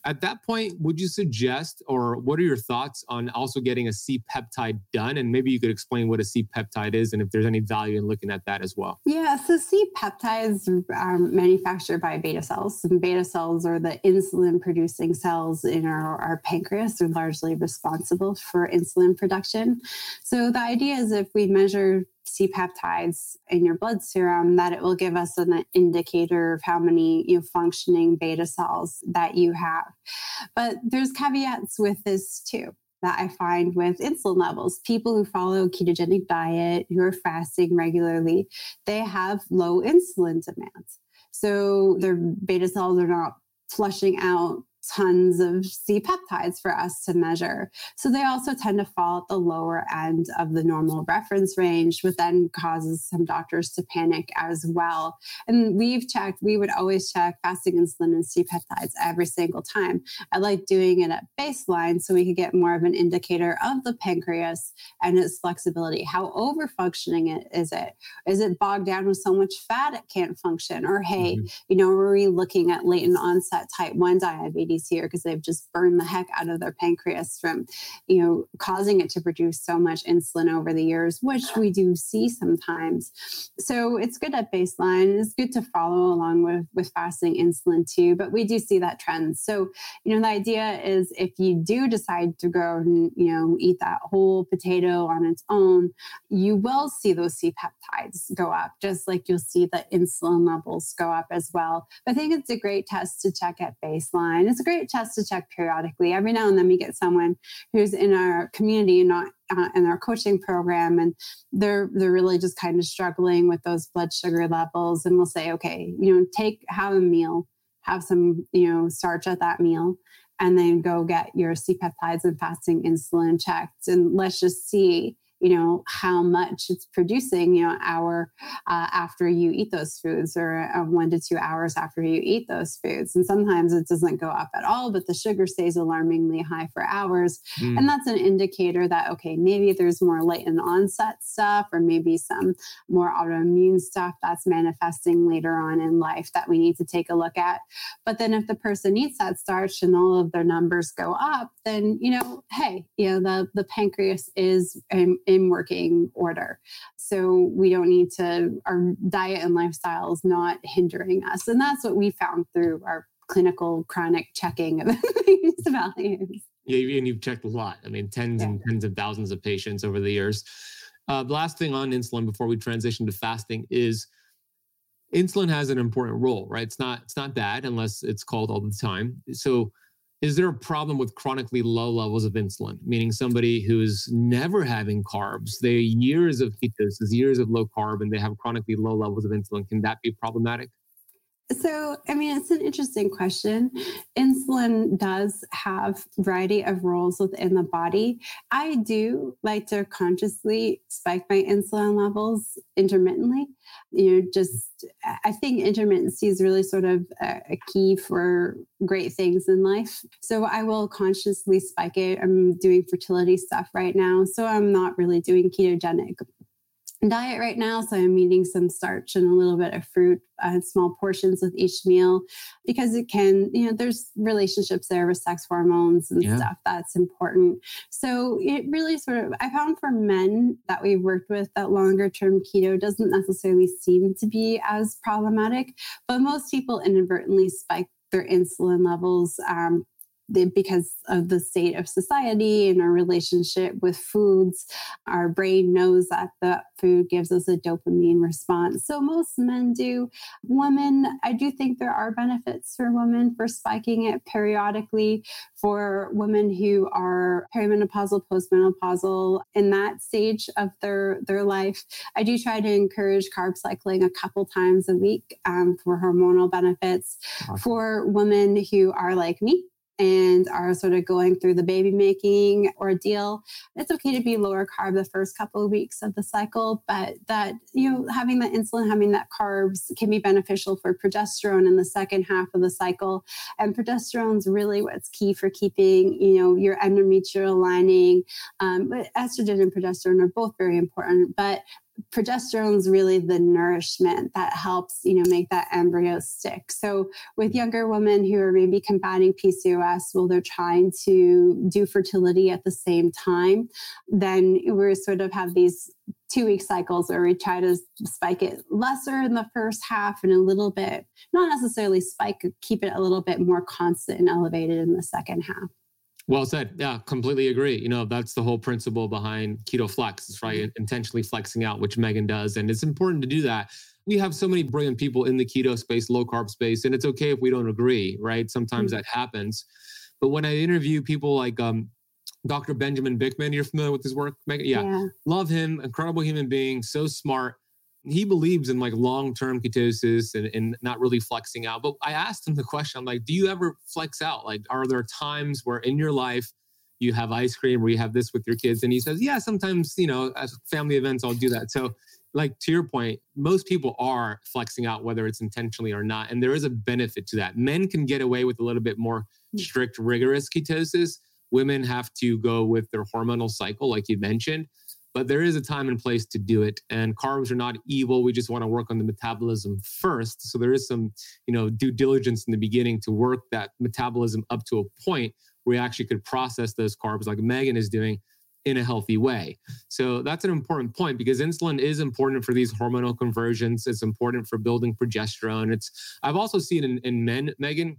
At that point, would you suggest, or what are your thoughts on also getting a C peptide done? And maybe you could explain what a C peptide is and if there's any value in looking at that as well. Yeah, so C peptides are manufactured by beta cells. And beta cells are the insulin producing cells in our, our pancreas. They're largely responsible for insulin production. So the idea is if we measure C peptides in your blood serum, that it will give us an indicator of how many you know, functioning beta cells that you have. But there's caveats with this too that I find with insulin levels. People who follow ketogenic diet, who are fasting regularly, they have low insulin demands. So their beta cells are not flushing out tons of C peptides for us to measure. So they also tend to fall at the lower end of the normal reference range, which then causes some doctors to panic as well. And we've checked, we would always check fasting insulin and C peptides every single time. I like doing it at baseline so we could get more of an indicator of the pancreas and its flexibility. How over functioning it is it? Is it bogged down with so much fat it can't function? Or hey, mm-hmm. you know, are we looking at latent onset type 1 diabetes here because they've just burned the heck out of their pancreas from, you know, causing it to produce so much insulin over the years, which we do see sometimes. So it's good at baseline. It's good to follow along with, with fasting insulin too, but we do see that trend. So, you know, the idea is if you do decide to go and, you know, eat that whole potato on its own, you will see those C peptides go up, just like you'll see the insulin levels go up as well. But I think it's a great test to check at baseline. It's a great test to check periodically. Every now and then we get someone who's in our community and not uh, in our coaching program and they're they're really just kind of struggling with those blood sugar levels and we'll say okay you know take have a meal have some you know starch at that meal and then go get your c peptides and fasting insulin checked and let's just see you know how much it's producing you know hour uh, after you eat those foods or uh, one to two hours after you eat those foods. And sometimes it doesn't go up at all but the sugar stays alarmingly high for hours. Mm. and that's an indicator that okay maybe there's more latent onset stuff or maybe some more autoimmune stuff that's manifesting later on in life that we need to take a look at. But then if the person eats that starch and all of their numbers go up then you know hey you know the the pancreas is um, in working order. So we don't need to, our diet and lifestyle is not hindering us. And that's what we found through our clinical chronic checking of these values. Yeah, and you've checked a lot. I mean, tens yeah. and tens of thousands of patients over the years. Uh, the last thing on insulin before we transition to fasting is insulin has an important role, right? It's not it's not bad unless it's called all the time. So is there a problem with chronically low levels of insulin? Meaning somebody who's never having carbs they years of ketosis years of low carb and they have chronically low levels of insulin can that be problematic so, I mean, it's an interesting question. Insulin does have variety of roles within the body. I do like to consciously spike my insulin levels intermittently. You know, just I think intermittency is really sort of a, a key for great things in life. So I will consciously spike it. I'm doing fertility stuff right now, so I'm not really doing ketogenic diet right now. So I'm eating some starch and a little bit of fruit, uh, small portions with each meal, because it can, you know, there's relationships there with sex hormones and yeah. stuff that's important. So it really sort of, I found for men that we've worked with that longer term keto doesn't necessarily seem to be as problematic, but most people inadvertently spike their insulin levels um, because of the state of society and our relationship with foods, our brain knows that the food gives us a dopamine response. So most men do. Women, I do think there are benefits for women for spiking it periodically. For women who are perimenopausal, postmenopausal, in that stage of their their life, I do try to encourage carb cycling a couple times a week um, for hormonal benefits. Awesome. For women who are like me, and are sort of going through the baby making ordeal, it's okay to be lower carb the first couple of weeks of the cycle, but that, you know, having that insulin, having that carbs can be beneficial for progesterone in the second half of the cycle. And progesterone is really what's key for keeping, you know, your endometrial lining. Um, but estrogen and progesterone are both very important, but progesterone is really the nourishment that helps you know make that embryo stick. So with mm-hmm. younger women who are maybe combating pcos while they're trying to do fertility at the same time then we sort of have these two week cycles where we try to spike it lesser in the first half and a little bit not necessarily spike keep it a little bit more constant and elevated in the second half well said. Yeah, completely agree. You know, that's the whole principle behind Keto Flex, is right? Mm-hmm. Intentionally flexing out, which Megan does. And it's important to do that. We have so many brilliant people in the keto space, low carb space, and it's okay if we don't agree, right? Sometimes mm-hmm. that happens. But when I interview people like um, Dr. Benjamin Bikman, you're familiar with his work, Megan? Yeah. yeah. Love him, incredible human being, so smart he believes in like long-term ketosis and, and not really flexing out. But I asked him the question, I'm like, do you ever flex out? Like, are there times where in your life you have ice cream or you have this with your kids? And he says, yeah, sometimes, you know, at family events, I'll do that. So like to your point, most people are flexing out, whether it's intentionally or not. And there is a benefit to that. Men can get away with a little bit more hmm. strict, rigorous ketosis. Women have to go with their hormonal cycle, like you mentioned but there is a time and place to do it and carbs are not evil. We just want to work on the metabolism first. So there is some you know due diligence in the beginning to work that metabolism up to a point where you actually could process those carbs like megan is doing in a healthy way. So that's an important point because insulin is important for these hormonal conversions. It's important for building progesterone. It's i've also seen in, in men megan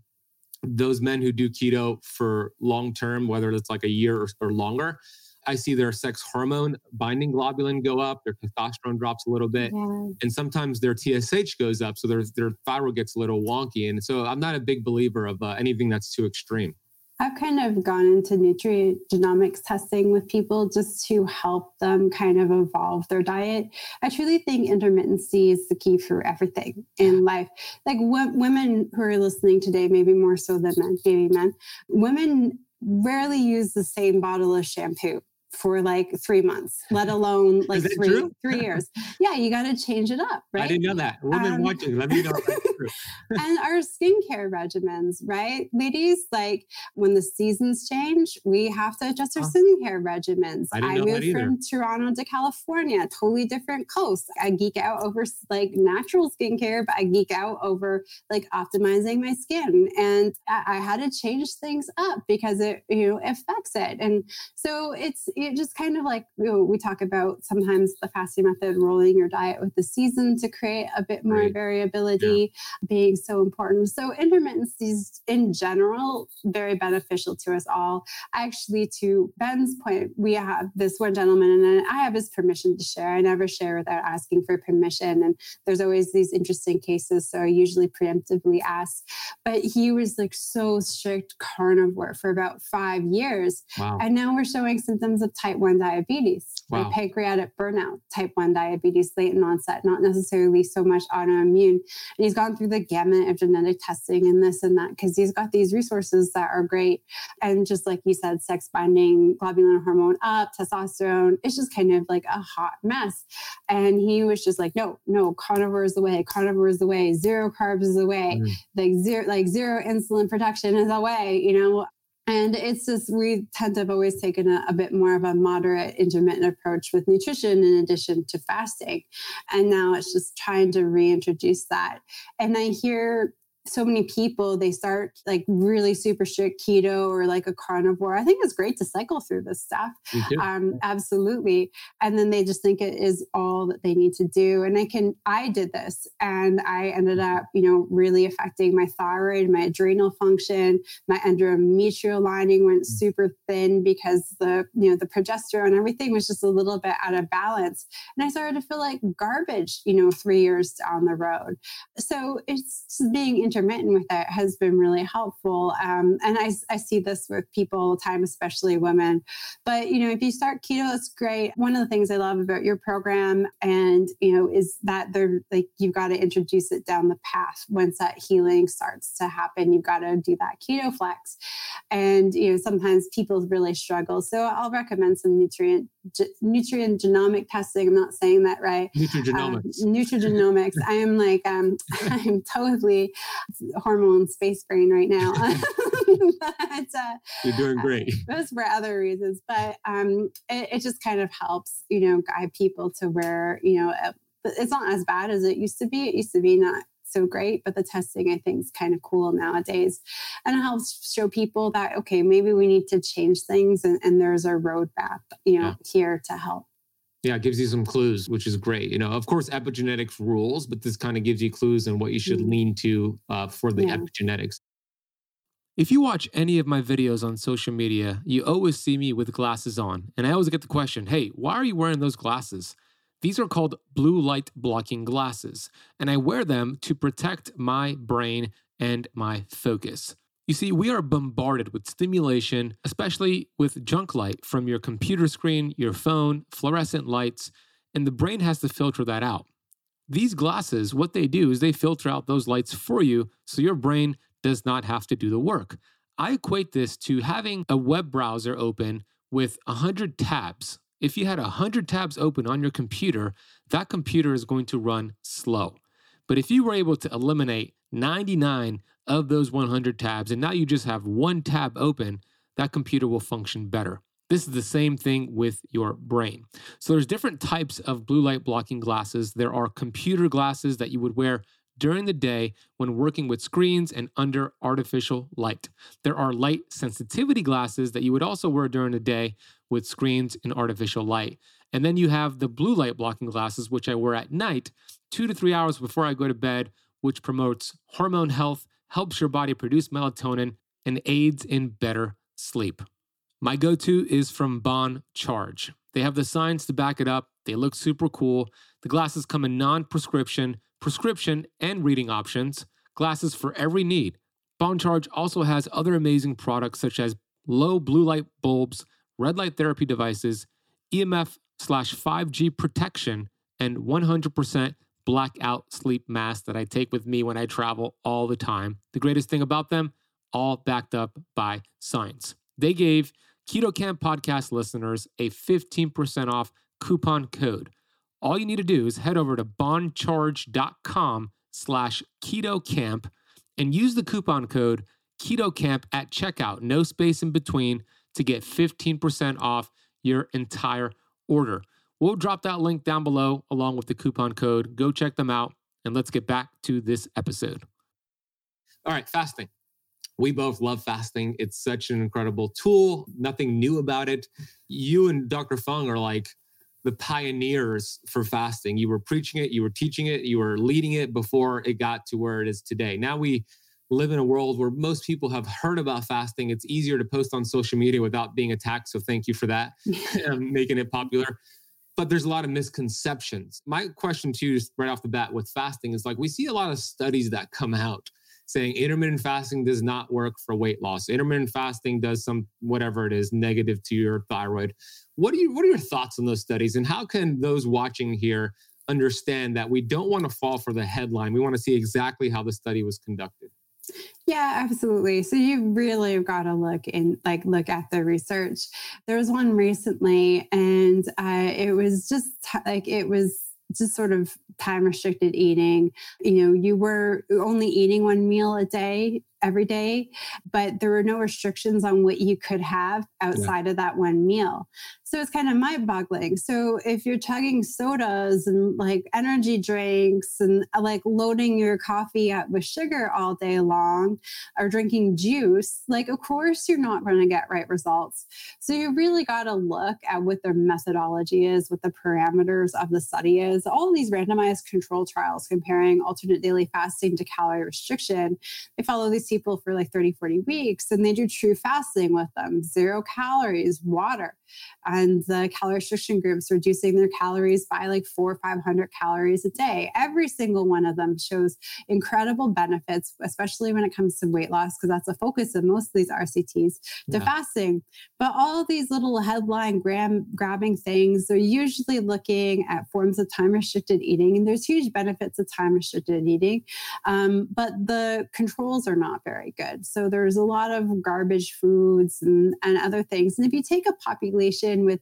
those men who do keto for long term whether it's like a year or, or longer I see their sex hormone binding globulin go up, their testosterone drops a little bit, yeah. and sometimes their TSH goes up, so their their thyroid gets a little wonky. And so I'm not a big believer of uh, anything that's too extreme. I've kind of gone into nutrient genomics testing with people just to help them kind of evolve their diet. I truly think intermittency is the key for everything in life. Like w- women who are listening today, maybe more so than men, maybe men, women rarely use the same bottle of shampoo for like three months, let alone like three three years. Yeah, you got to change it up, right? I didn't know that. Women um, watching, let me know. and our skincare regimens, right, ladies? Like when the seasons change, we have to adjust our huh. skincare regimens. I, I moved from Toronto to California, totally different coast. I geek out over like natural skincare, but I geek out over like optimizing my skin, and I, I had to change things up because it you know affects it, and so it's it just kind of like you know, we talk about sometimes the fasting method, rolling your diet with the season to create a bit more right. variability yeah. being so important. So intermittencies in general, very beneficial to us all. Actually, to Ben's point, we have this one gentleman and I have his permission to share. I never share without asking for permission. And there's always these interesting cases. So I usually preemptively ask. But he was like so strict carnivore for about five years. Wow. And now we're showing symptoms of type 1 diabetes, wow. like pancreatic burnout, type 1 diabetes, late in onset, not necessarily so much autoimmune. And he's gone through the gamut of genetic testing and this and that because he's got these resources that are great. And just like you said, sex binding, globulin hormone up, testosterone, it's just kind of like a hot mess. And he was just like, no, no, carnivore is the way, carnivore is the way, zero carbs is the way, mm. like zero, like zero insulin production is the way, you know, and it's just, we tend to have always taken a, a, bit more of a moderate, intermittent approach with nutrition in addition to fasting. And now it's just trying to reintroduce that. And I hear so many people they start like really super strict keto or like a carnivore. I think it's great to cycle through this stuff. Um, absolutely. And then they just think it is all that they need to do. And i can i did this and i ended up you know really affecting my thyroid my adrenal function. My endometrial lining went mm. super thin because the you know the progesterone everything was just a little bit out of balance. And i started to feel like garbage you know three years down the road. So it's being inter intermittent with it has been really helpful. Um, and I, I see this with people time, especially women. But, you know, if you start keto, it's great. One of the things I love about your program and, you know, is that they're like, you've got to introduce it down the path. Once that healing starts to happen, you've got to do that keto flex. And, you know, sometimes people really struggle. So I'll recommend some nutrient nutrient genomic testing. I'm not saying that right. Nutrigenomics. Um, nutrigenomics. I am like um, I'm totally hormone space brain right now. but, uh, You're doing great. Those for other reasons, but um, it, it, just kind of helps, you know, guide people to where you know it's not as bad as it used to be. It used to be not so great, but the testing I think is kind of cool nowadays. And it helps show people that, okay, maybe we need to change things and, and there's a roadmap, you know, yeah. here to help. Yeah, it gives you some clues, which is great. You know, of course, epigenetics rules, but this kind of gives you clues on what you should mm-hmm. lean to uh, for the yeah. epigenetics. If you watch any of my videos on social media, you always see me with glasses on. And I always get the question hey, why are you wearing those glasses? These are called blue light blocking glasses, and I wear them to protect my brain and my focus. You see, we are bombarded with stimulation, especially with junk light from your computer screen, your phone, fluorescent lights, and the brain has to filter that out. These glasses, what they do is they filter out those lights for you so your brain does not have to do the work. I equate this to having a web browser open with 100 tabs. If you had 100 tabs open on your computer, that computer is going to run slow. But if you were able to eliminate 99 of those 100 tabs and now you just have one tab open, that computer will function better. This is the same thing with your brain. So there's different types of blue light blocking glasses. There are computer glasses that you would wear during the day when working with screens and under artificial light. There are light sensitivity glasses that you would also wear during the day with screens and artificial light. And then you have the blue light blocking glasses, which I wear at night, two to three hours before I go to bed, which promotes hormone health, helps your body produce melatonin, and aids in better sleep. My go to is from Bon Charge. They have the science to back it up. They look super cool. The glasses come in non prescription, prescription, and reading options. Glasses for every need. Bon Charge also has other amazing products such as low blue light bulbs, red light therapy devices, EMF slash 5G protection, and 100% blackout sleep mask that I take with me when I travel all the time. The greatest thing about them, all backed up by science. They gave Keto Kamp podcast listeners a 15% off coupon code. All you need to do is head over to boncharge.com slash keto kamp and use the coupon code keto kamp at checkout, no space in between, to get 15% off your entire order. We'll drop that link down below along with the coupon code. Go check them out and let's get back to this episode. All right, fasting. We both love fasting. It's such an incredible tool. Nothing new about it. You and Dr. Fung are like the pioneers for fasting. You were preaching it, you were teaching it, you were leading it before it got to where it is today. Now we live in a world where most people have heard about fasting. It's easier to post on social media without being attacked. So thank you for that, um, making it popular. But there's a lot of misconceptions. My question to you, just right off the bat with fasting, is like we see a lot of studies that come out saying intermittent fasting does not work for weight loss. Intermittent fasting does some whatever it is negative to your thyroid. What are you what are your thoughts on those studies and how can those watching here understand that we don't want to fall for the headline. We want to see exactly how the study was conducted. Yeah, absolutely. So you really got to look and like look at the research. There was one recently, and uh, it was just like it was just sort of time restricted eating. You know, you were only eating one meal a day every day, but there were no restrictions on what you could have outside yeah. of that one meal. So it's kind of mind boggling. So if you're chugging sodas and like energy drinks and uh, like loading your coffee up with sugar all day long or drinking juice, like, of course, you're not going to get right results. So you really got to look at what their methodology is, what the parameters of the study is. All these randomized control trials comparing alternate daily fasting to calorie restriction, they follow these people for like 30, 40 weeks and they do true fasting with them, zero calories, water and the calorie restriction groups reducing their calories by like four or 500 calories a day. Every single one of them shows incredible benefits, especially when it comes to weight loss, because that's the focus of most of these RCTs to yeah. fasting. But all these little headline gram grabbing things, they're usually looking at forms of time restricted eating, and there's huge benefits of time restricted eating. Um, but the controls are not very good. So there's a lot of garbage foods and, and other things. And if you take a population with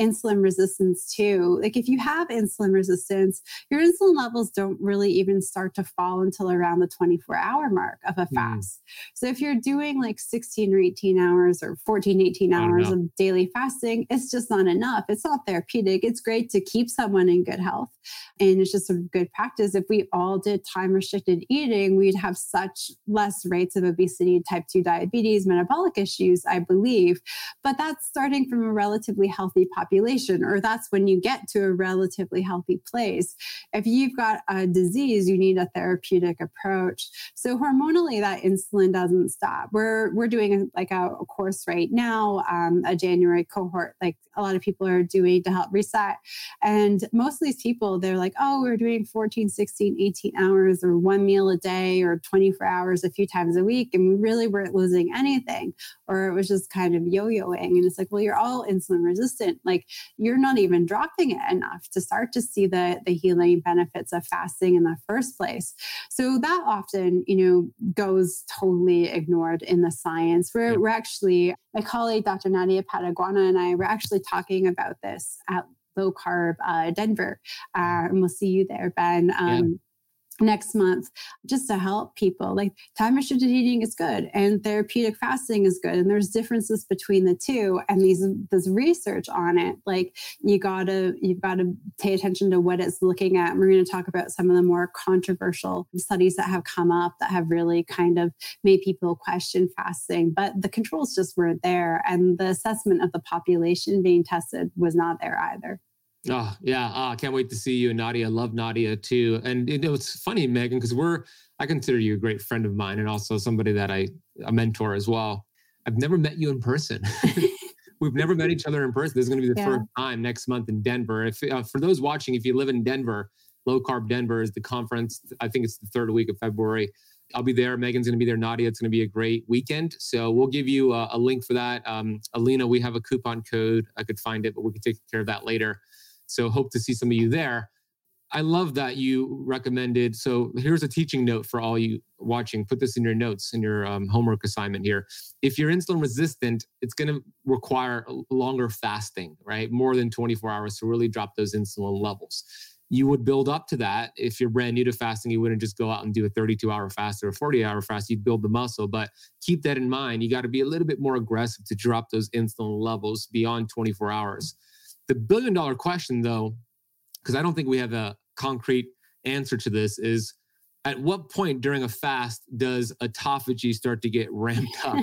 insulin resistance too. Like if you have insulin resistance, your insulin levels don't really even start to fall until around the 24 hour mark of a hmm. fast. Mm. So if you're doing like 16 or 18 hours or 14, 18 hours of daily fasting, it's just not enough. It's not therapeutic. It's great to keep someone in good health. And it's just a good practice. If we all did time restricted eating, we'd have such less rates of obesity, type 2 diabetes, metabolic issues, I believe. But that's starting from a relatively healthy population or that's when you get to a relatively healthy place. If you've got a disease, you need a therapeutic approach. So hormonally, that insulin doesn't stop. We're we're doing like a, a course right now, um, a January cohort, like a lot of people are doing to help reset. And most of these people, they're like, oh, we're doing 14, 16, 18 hours or one meal a day or 24 hours a few times a week. And we really weren't losing anything. Or it was just kind of yo yoing. And it's like, well, you're all insulin resistant. Like you're not even dropping it enough to start to see the the healing benefits of fasting in the first place so that often you know goes totally ignored in the science we're, yeah. we're actually my colleague dr nadia Pateguana and i were actually talking about this at low carb uh, denver uh, and we'll see you there ben um, next month just to help people. Like time restricted eating is good and therapeutic fasting is good and there's differences between the two and these this research on it like you gotta you've got to pay attention to what it's looking at. And we're going to talk about some of the more controversial studies that have come up that have really kind of made people question fasting but the controls just weren't there and the assessment of the population being tested was not there either Oh yeah, oh, I can't wait to see you and Nadia. Love Nadia too. And it, it's funny, Megan, because we're I consider you a great friend of mine and also somebody that I a mentor as well. I've never met you in person. We've never met each other in person. This is going to be the yeah. first time next month in Denver. If uh, for those watching, if you live in Denver, Low Carb Denver is the conference. I think it's the third week of February. I'll be there. Megan's going to be there. Nadia, it's going to be a great weekend. So we'll give you a, a link for that. Um, Alina, we have a coupon code. I could find it, but we can take care of that later. So hope to see some of you there. I love that you recommended. So here's a teaching note for all you watching. Put this in your notes in your um, homework assignment here. If you're insulin resistant, it's going to require longer fasting, right? More than 24 hours to really drop those insulin levels. You would build up to that. If you're brand new to fasting, you wouldn't just go out and do a 32 hour fast or a 40 hour fast. You'd build the muscle, but keep that in mind. You got to be a little bit more aggressive to drop those insulin levels beyond 24 hours. The billion dollar question, though, because I don't think we have a concrete answer to this, is at what point during a fast does autophagy start to get ramped up?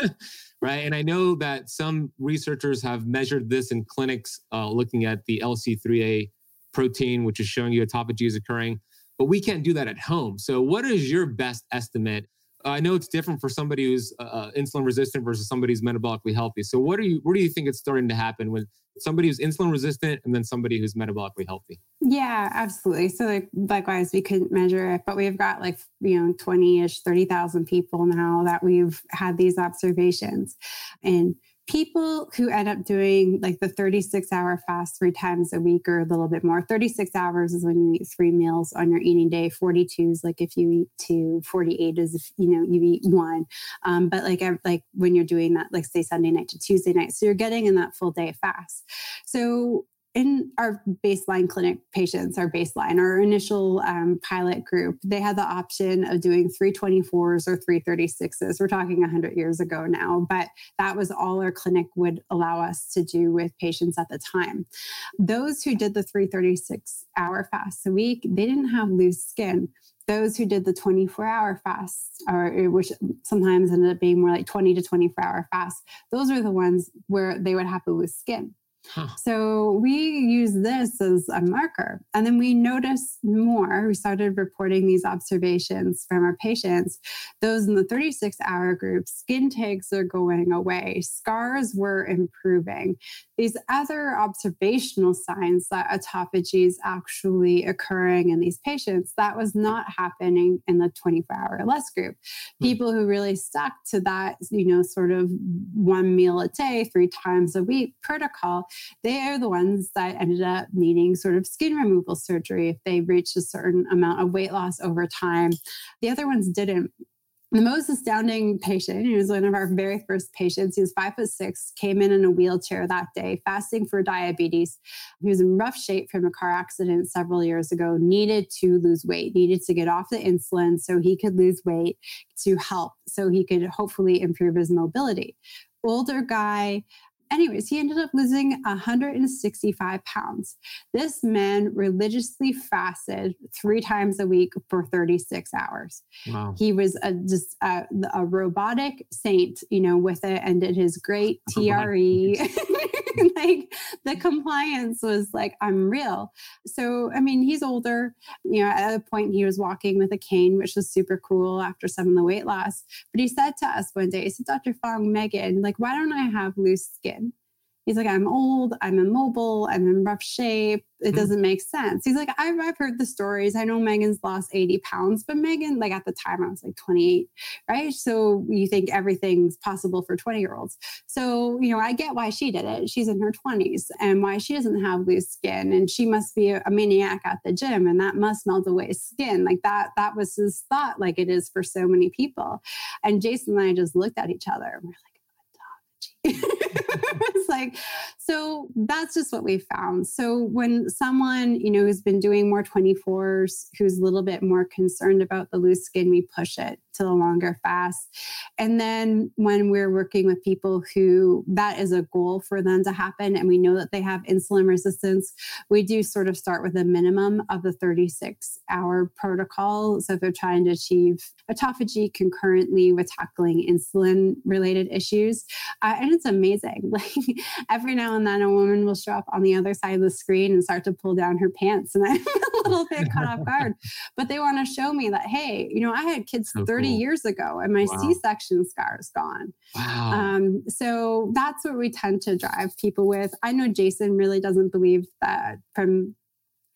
right. And I know that some researchers have measured this in clinics uh, looking at the LC3A protein, which is showing you autophagy is occurring, but we can't do that at home. So, what is your best estimate I know it's different for somebody who's uh, uh, insulin resistant versus somebody who's metabolically healthy. So, what are you? Where do you think it's starting to happen with somebody who's insulin resistant and then somebody who's metabolically healthy? Yeah, absolutely. So, like likewise, we couldn't measure it, but we've got like you know twenty ish, thirty thousand people now that we've had these observations, and people who end up doing like the 36 hour fast three times a week or a little bit more. 36 hours is when you eat three meals on your eating day. 42 is like if you eat two. 48 is if you know you eat one. Um, but like like when you're doing that like say sunday night to tuesday night so you're getting in that full day fast. So in our baseline clinic patients, our baseline, our initial um, pilot group, they had the option of doing 324s or 336s. We're talking 100 years ago now, but that was all our clinic would allow us to do with patients at the time. Those who did the 336 hour fast a week, they didn't have loose skin those who did the 24 hour fast or which sometimes ended up being more like 20 to 24 hour fast those are the ones where they would have to lose skin Huh. So we use this as a marker. And then we noticed more. We started reporting these observations from our patients. Those in the 36 hour group, skin tags are going away, scars were improving. These other observational signs that autophagy is actually occurring in these patients, that was not happening in the 24 hour less group. Hmm. People who really stuck to that, you know, sort of one meal a day, three times a week protocol, they are the ones that ended up needing sort of skin removal surgery if they reached a certain amount of weight loss over time. The other ones didn't. The most astounding patient, he was one of our very first patients. He was five foot six, came in in a wheelchair that day, fasting for diabetes. He was in rough shape from a car accident several years ago, needed to lose weight, needed to get off the insulin so he could lose weight to help, so he could hopefully improve his mobility. Older guy, anyways, he ended up losing 165 pounds. This man religiously fasted three times a week for 36 hours. Wow. He was a, just a, a robotic saint, you know, with it and did his great TRE. like the compliance was like unreal. So, I mean, he's older. You know, at a point he was walking with a cane, which was super cool after some of the weight loss. But he said to us one day, he said, Dr. Fung, Megan, like, why don't I have loose skin? He's like, I'm old, I'm immobile, I'm in rough shape. It mm-hmm. doesn't make sense. He's like, I've, I've heard the stories. I know Megan's lost 80 pounds, but Megan, like at the time, I was like 28, right? So you think everything's possible for 20 year olds. So, you know, I get why she did it. She's in her 20s and why she doesn't have loose skin. And she must be a, a maniac at the gym and that must melt away skin. Like that, that was his thought, like it is for so many people. And Jason and I just looked at each other and we're like, like, so that's just what we found. So when someone, you know, who's been doing more 24s, who's a little bit more concerned about the loose skin, we push it to the longer fast. And then when we're working with people who that is a goal for them to happen, and we know that they have insulin resistance, we do sort of start with a minimum of the 36 hour protocol. So if they're trying to achieve autophagy concurrently with tackling insulin related issues, uh, and it's amazing. Like every now and then a woman will show up on the other side of the screen and start to pull down her pants. And I'm a little bit caught off guard. But they want to show me that, hey, you know, I had kids so 30 cool. years ago and my wow. C-section scar is gone. Wow. Um, so that's what we tend to drive people with. I know Jason really doesn't believe that from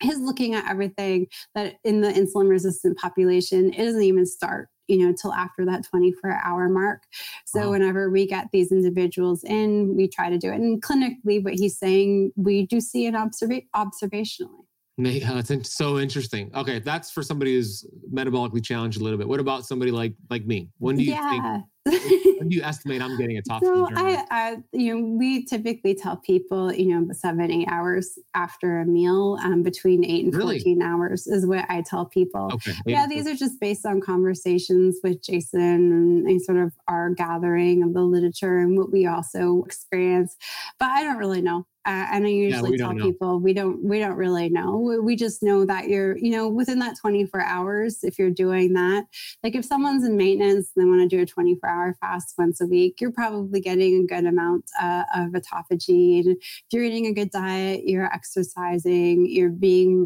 his looking at everything that in the insulin resistant population, it doesn't even start you know till after that 24 hour mark so wow. whenever we get these individuals in we try to do it and clinically what he's saying we do see it observa- observationally that's uh, so interesting. Okay, that's for somebody who's metabolically challenged a little bit. What about somebody like like me? When do you yeah. think? when do you estimate I'm getting a top? So I, I, you know, we typically tell people, you know, seven eight hours after a meal, um, between eight and really? fourteen hours is what I tell people. Okay. Yeah, these are just based on conversations with Jason and, and sort of our gathering of the literature and what we also experience. But I don't really know. Uh, and I usually yeah, tell people we don't we don't really know. We just know that you're you know within that 24 hours if you're doing that. Like if someone's in maintenance and they want to do a 24 hour fast once a week, you're probably getting a good amount uh, of autophagy. And if you're eating a good diet, you're exercising, you're being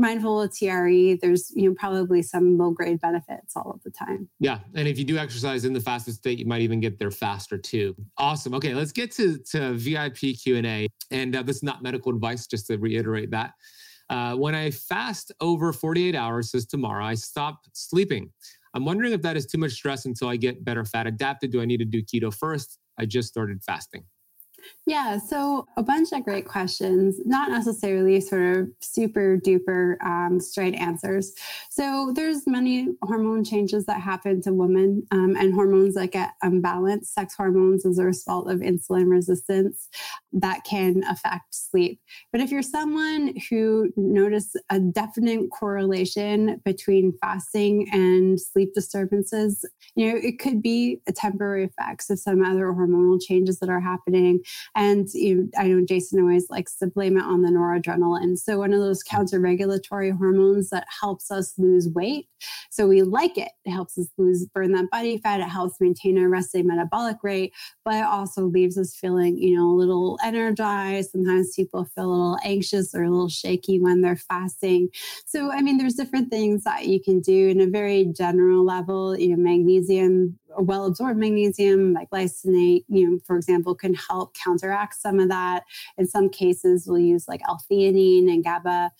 mindful of TRE, there's you know probably some low grade benefits all of the time. Yeah, and if you do exercise in the fastest state, you might even get there faster too. Awesome. Okay, let's get to to VIP Q and A. And uh, this is not medical advice, just to reiterate that. Uh, when I fast over 48 hours, says tomorrow, I stop sleeping. I'm wondering if that is too much stress until I get better fat adapted. Do I need to do keto first? I just started fasting. Yeah, so a bunch of great questions, not necessarily sort of super duper um, straight answers. So there's many hormone changes that happen to women um, and hormones that get unbalanced, sex hormones as a result of insulin resistance that can affect sleep. But if you're someone who notice a definite correlation between fasting and sleep disturbances, you know, it could be a temporary effects of some other hormonal changes that are happening and you I know Jason always likes to blame it on the noradrenaline. So one of those counter regulatory hormones that helps us lose weight. So we like it. It helps us lose burn that body fat. It helps maintain our resting metabolic rate, but it also leaves us feeling, you know, a little energized. Sometimes people feel a little anxious or a little shaky when they're fasting. So I mean, there's different things that you can do in a very general level. You know, magnesium well absorbed magnesium like glycinate you know for example can help counteract some of that. In some cases we'll use like l-theanine and gaba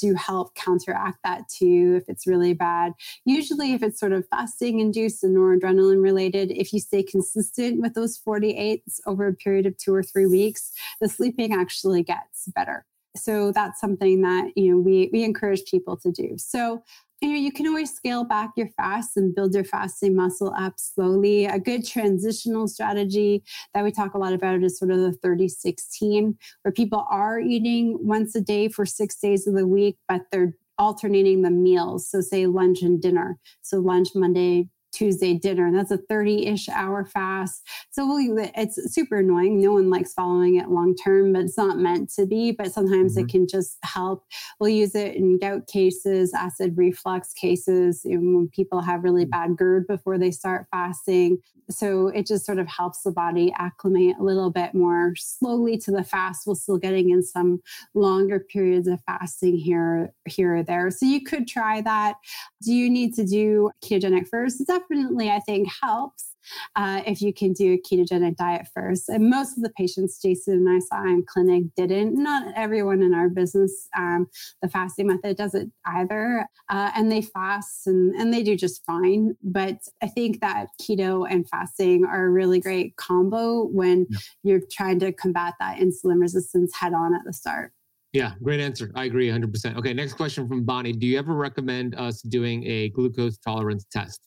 to help counteract that too if it's really bad. Usually if it's sort of fasting induced and noradrenaline related if you stay consistent with those 48s over a period of two or three weeks the sleeping actually gets better. So that's something that you know we we encourage people to do. So you know, you can always scale back your fast and build your fasting muscle up slowly. A good transitional strategy that we talk a lot about is sort of the 30 16, where people are eating once a day for six days of the week, but they're alternating the meals. So, say lunch and dinner. So, lunch Monday, Tuesday dinner. And that's a 30 ish hour fast. So we'll, it's super annoying. No one likes following it long term, but it's not meant to be. But sometimes mm-hmm. it can just help. We'll use it in gout cases, acid reflux cases, when people have really mm. bad GERD before they start fasting. So it just sort of helps the body acclimate a little bit more slowly to the fast while still getting in some longer periods of fasting here, here or there. So you could try that. Do you need to do ketogenic first? Definitely definitely, I think, helps. Uh, if you can do a ketogenic diet first. And most of the patients Jason and I saw in clinic didn't. Not everyone in our business, um, the fasting method does it either. Uh, and they fast and, and they do just fine. But I think that keto and fasting are a really great combo when yeah. you're trying to combat that insulin resistance head on at the start. Yeah, great answer. I agree 100%. Okay, next question from Bonnie. Do you ever recommend us doing a glucose tolerance test?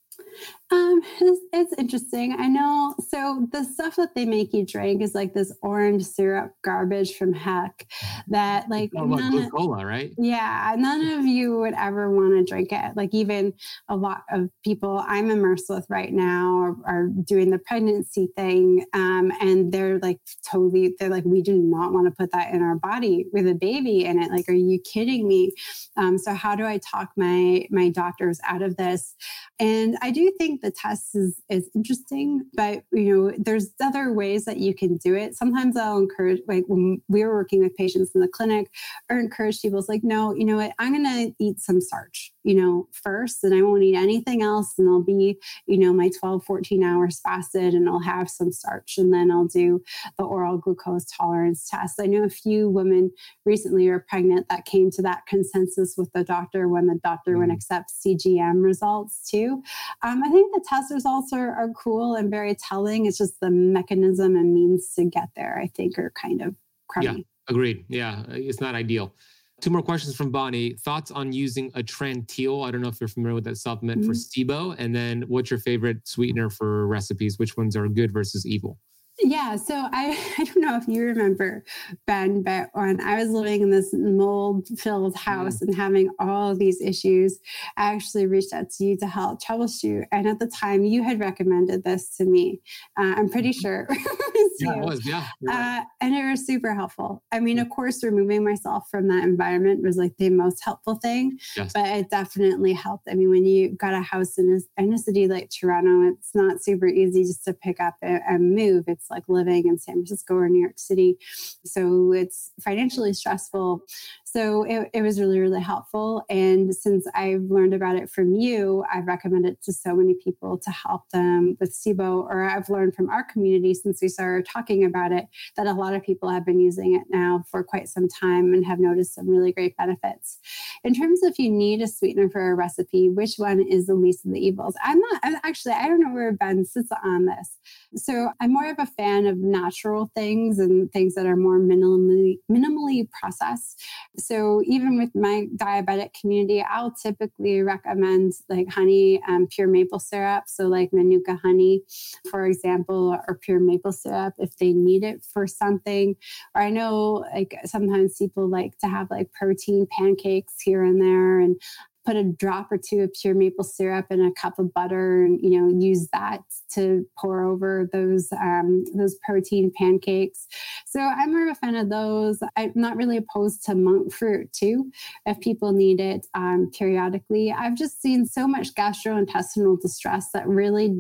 Um, it's, it's, interesting. I know. So the stuff that they make you drink is like this orange syrup garbage from heck that like oh, none cola, right? Yeah, none of you would ever want to drink it. Like even a lot of people I'm immersed with right now are, are doing the pregnancy thing, um, and they're like totally. They're like, we do not want to put that in our body with a baby in it. Like, are you kidding me? Um, so how do I talk my my doctors out of this? And I do think the test is is interesting, but you know, there's other ways that you can do it. Sometimes I'll encourage, like when we were working with patients in the clinic, or encourage people, it's like, no, you know what, I'm gonna eat some starch, you know, first, and I won't eat anything else, and I'll be, you know, my 12, 14 hours fasted, and I'll have some starch, and then I'll do the oral glucose tolerance test. I know a few women recently are pregnant that came to that consensus with the doctor when the doctor mm. would accept CGM results too. Um, I think the test results are, are cool and very telling. It's just the mechanism and means to get there, I think, are kind of crummy. Yeah, agreed. Yeah, it's not ideal. Two more questions from Bonnie. Thoughts on using Atrantil? I don't know if you're familiar with that supplement mm-hmm. for SIBO. And then what's your favorite sweetener for recipes? Which ones are good versus evil? Yeah, so I, I don't know if you remember, Ben, but when I was living in this mold filled house mm. and having all these issues, I actually reached out to you to help troubleshoot. And at the time, you had recommended this to me. Uh, I'm pretty mm-hmm. sure. yeah, it was. Yeah. Uh, and it was super helpful. I mean, of course, removing myself from that environment was like the most helpful thing, yes. but it definitely helped. I mean, when you got a house in a, in a city like Toronto, it's not super easy just to pick up and, and move. It's like living in San Francisco or New York City. So it's financially stressful. So it, it was really, really helpful. And since I've learned about it from you, I've recommended it to so many people to help them with SIBO. Or I've learned from our community since we started talking about it that a lot of people have been using it now for quite some time and have noticed some really great benefits. In terms of if you need a sweetener for a recipe, which one is the least of the evils? I'm not I'm actually, I don't know where Ben sits on this. So I'm more of a fan of natural things and things that are more minimally minimally processed. So even with my diabetic community, I'll typically recommend like honey and pure maple syrup. So like Manuka honey, for example, or pure maple syrup if they need it for something. Or I know like sometimes people like to have like protein pancakes here and there. And put a drop or two of pure maple syrup in a cup of butter and you know use that to pour over those um, those protein pancakes. So i'm more of a fan of those. I'm not really opposed to monk fruit too if people need it um, periodically. I've just seen so much gastrointestinal distress that really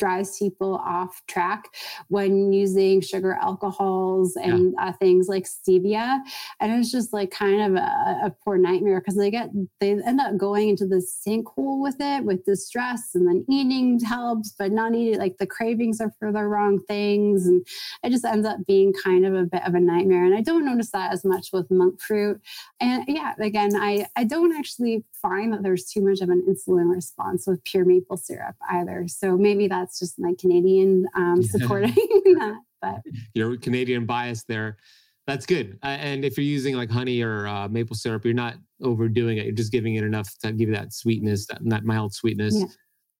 drives people off track when using sugar alcohols and yeah. uh, things like stevia. And it's just like kind of a, a poor nightmare because they get they end up going into the sinkhole with it with distress and then eating helps but not eating like the cravings are for the wrong things. And it just ends up being kind of a bit of a nightmare. And i don't notice that as much with monk fruit. And yeah again i i don't actually find that there's too much of an insulin response with pure maple syrup either. So maybe that that's just my Canadian um, supporting that. But your Canadian bias there. That's good. Uh, and if you're using like honey or uh, maple syrup, you're not overdoing it. You're just giving it enough to give you that sweetness, that, that mild sweetness. Yeah.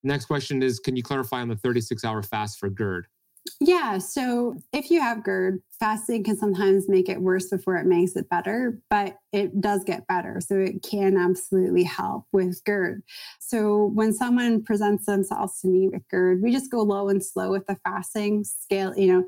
Next question is Can you clarify on the 36 hour fast for GERD? Yeah. So if you have GERD, fasting can sometimes make it worse before it makes it better, but it does get better. So it can absolutely help with GERD. So when someone presents themselves to me with GERD, we just go low and slow with the fasting scale. You know,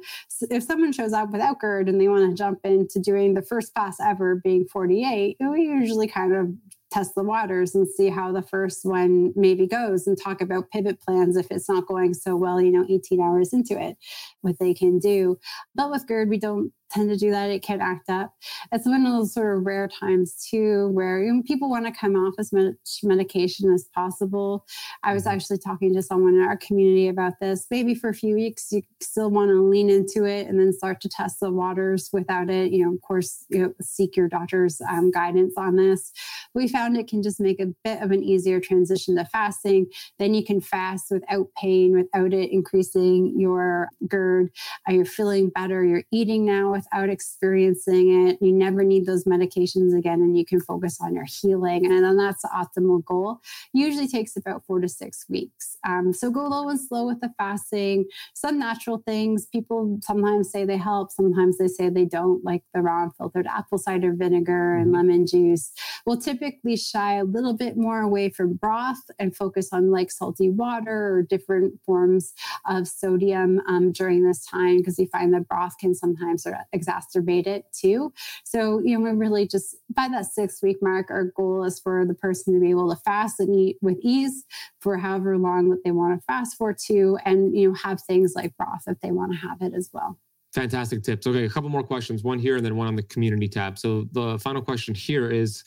if someone shows up without GERD and they want to jump into doing the first fast ever being 48, we usually kind of test the waters and see how the first one maybe goes and talk about pivot plans if it's not going so well, you know, 18 hours into it, what they can do. But with GERD, we don't tend to do that. It can act up. It's one of those sort of rare times too, where people want to come off as much medication as possible. I was mm-hmm. actually talking to someone in our community about this. Maybe for a few weeks, you still want to lean into it and then start to test the waters without it. You know, of course, you know, seek your doctor's um, guidance on this. We found it can just make a bit of an easier transition to fasting. Then you can fast without pain, without it increasing your GERD. Uh, you're feeling better. You're eating now without experiencing it. You never need those medications again, and you can focus on your healing. And then that's the optimal goal. Usually takes about four to six weeks. Um, so go low and slow with the fasting. Some natural things people sometimes say they help, sometimes they say they don't, like the raw filtered apple cider vinegar and mm-hmm. lemon juice. We'll typically shy a little bit more away from broth and focus on like salty water or different forms of sodium um, during this time because we find that broth can sometimes sort of exacerbate it too. So, you know, we're really just by that six week mark, our goal is for the person to be able to fast and eat with ease for however long that they want to fast for too, and you know, have things like broth if they want to have it as well. Fantastic tips. Okay, a couple more questions, one here and then one on the community tab. So the final question here is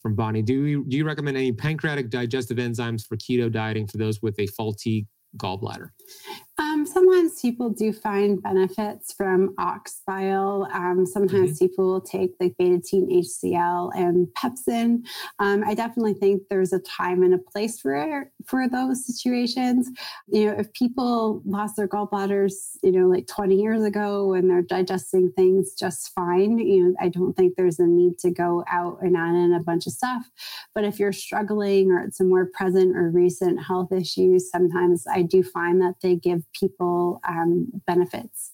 from Bonnie. Do you, do you recommend any pancreatic digestive enzymes for keto dieting for those with a faulty gallbladder? Um, sometimes people do find benefits from ox bile. Um, sometimes mm-hmm. people will take like betaine HCl and pepsin. Um, I definitely think there's a time and a place for for those situations. You know, if people lost their gallbladders, you know, like 20 years ago and they're digesting things just fine, you know, I don't think there's a need to go out and on in a bunch of stuff. But if you're struggling or it's a more present or recent health issues, sometimes I do find that they give people um, benefits.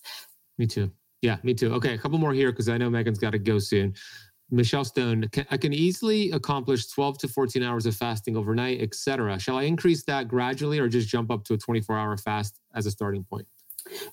Me too. Yeah, me too. Okay, a couple more here because I know Megan's got to go soon. Michelle Stone, can, I can easily accomplish 12 to 14 hours of fasting overnight, etc. Shall I increase that gradually or just jump up to a 24 hour fast as a starting point?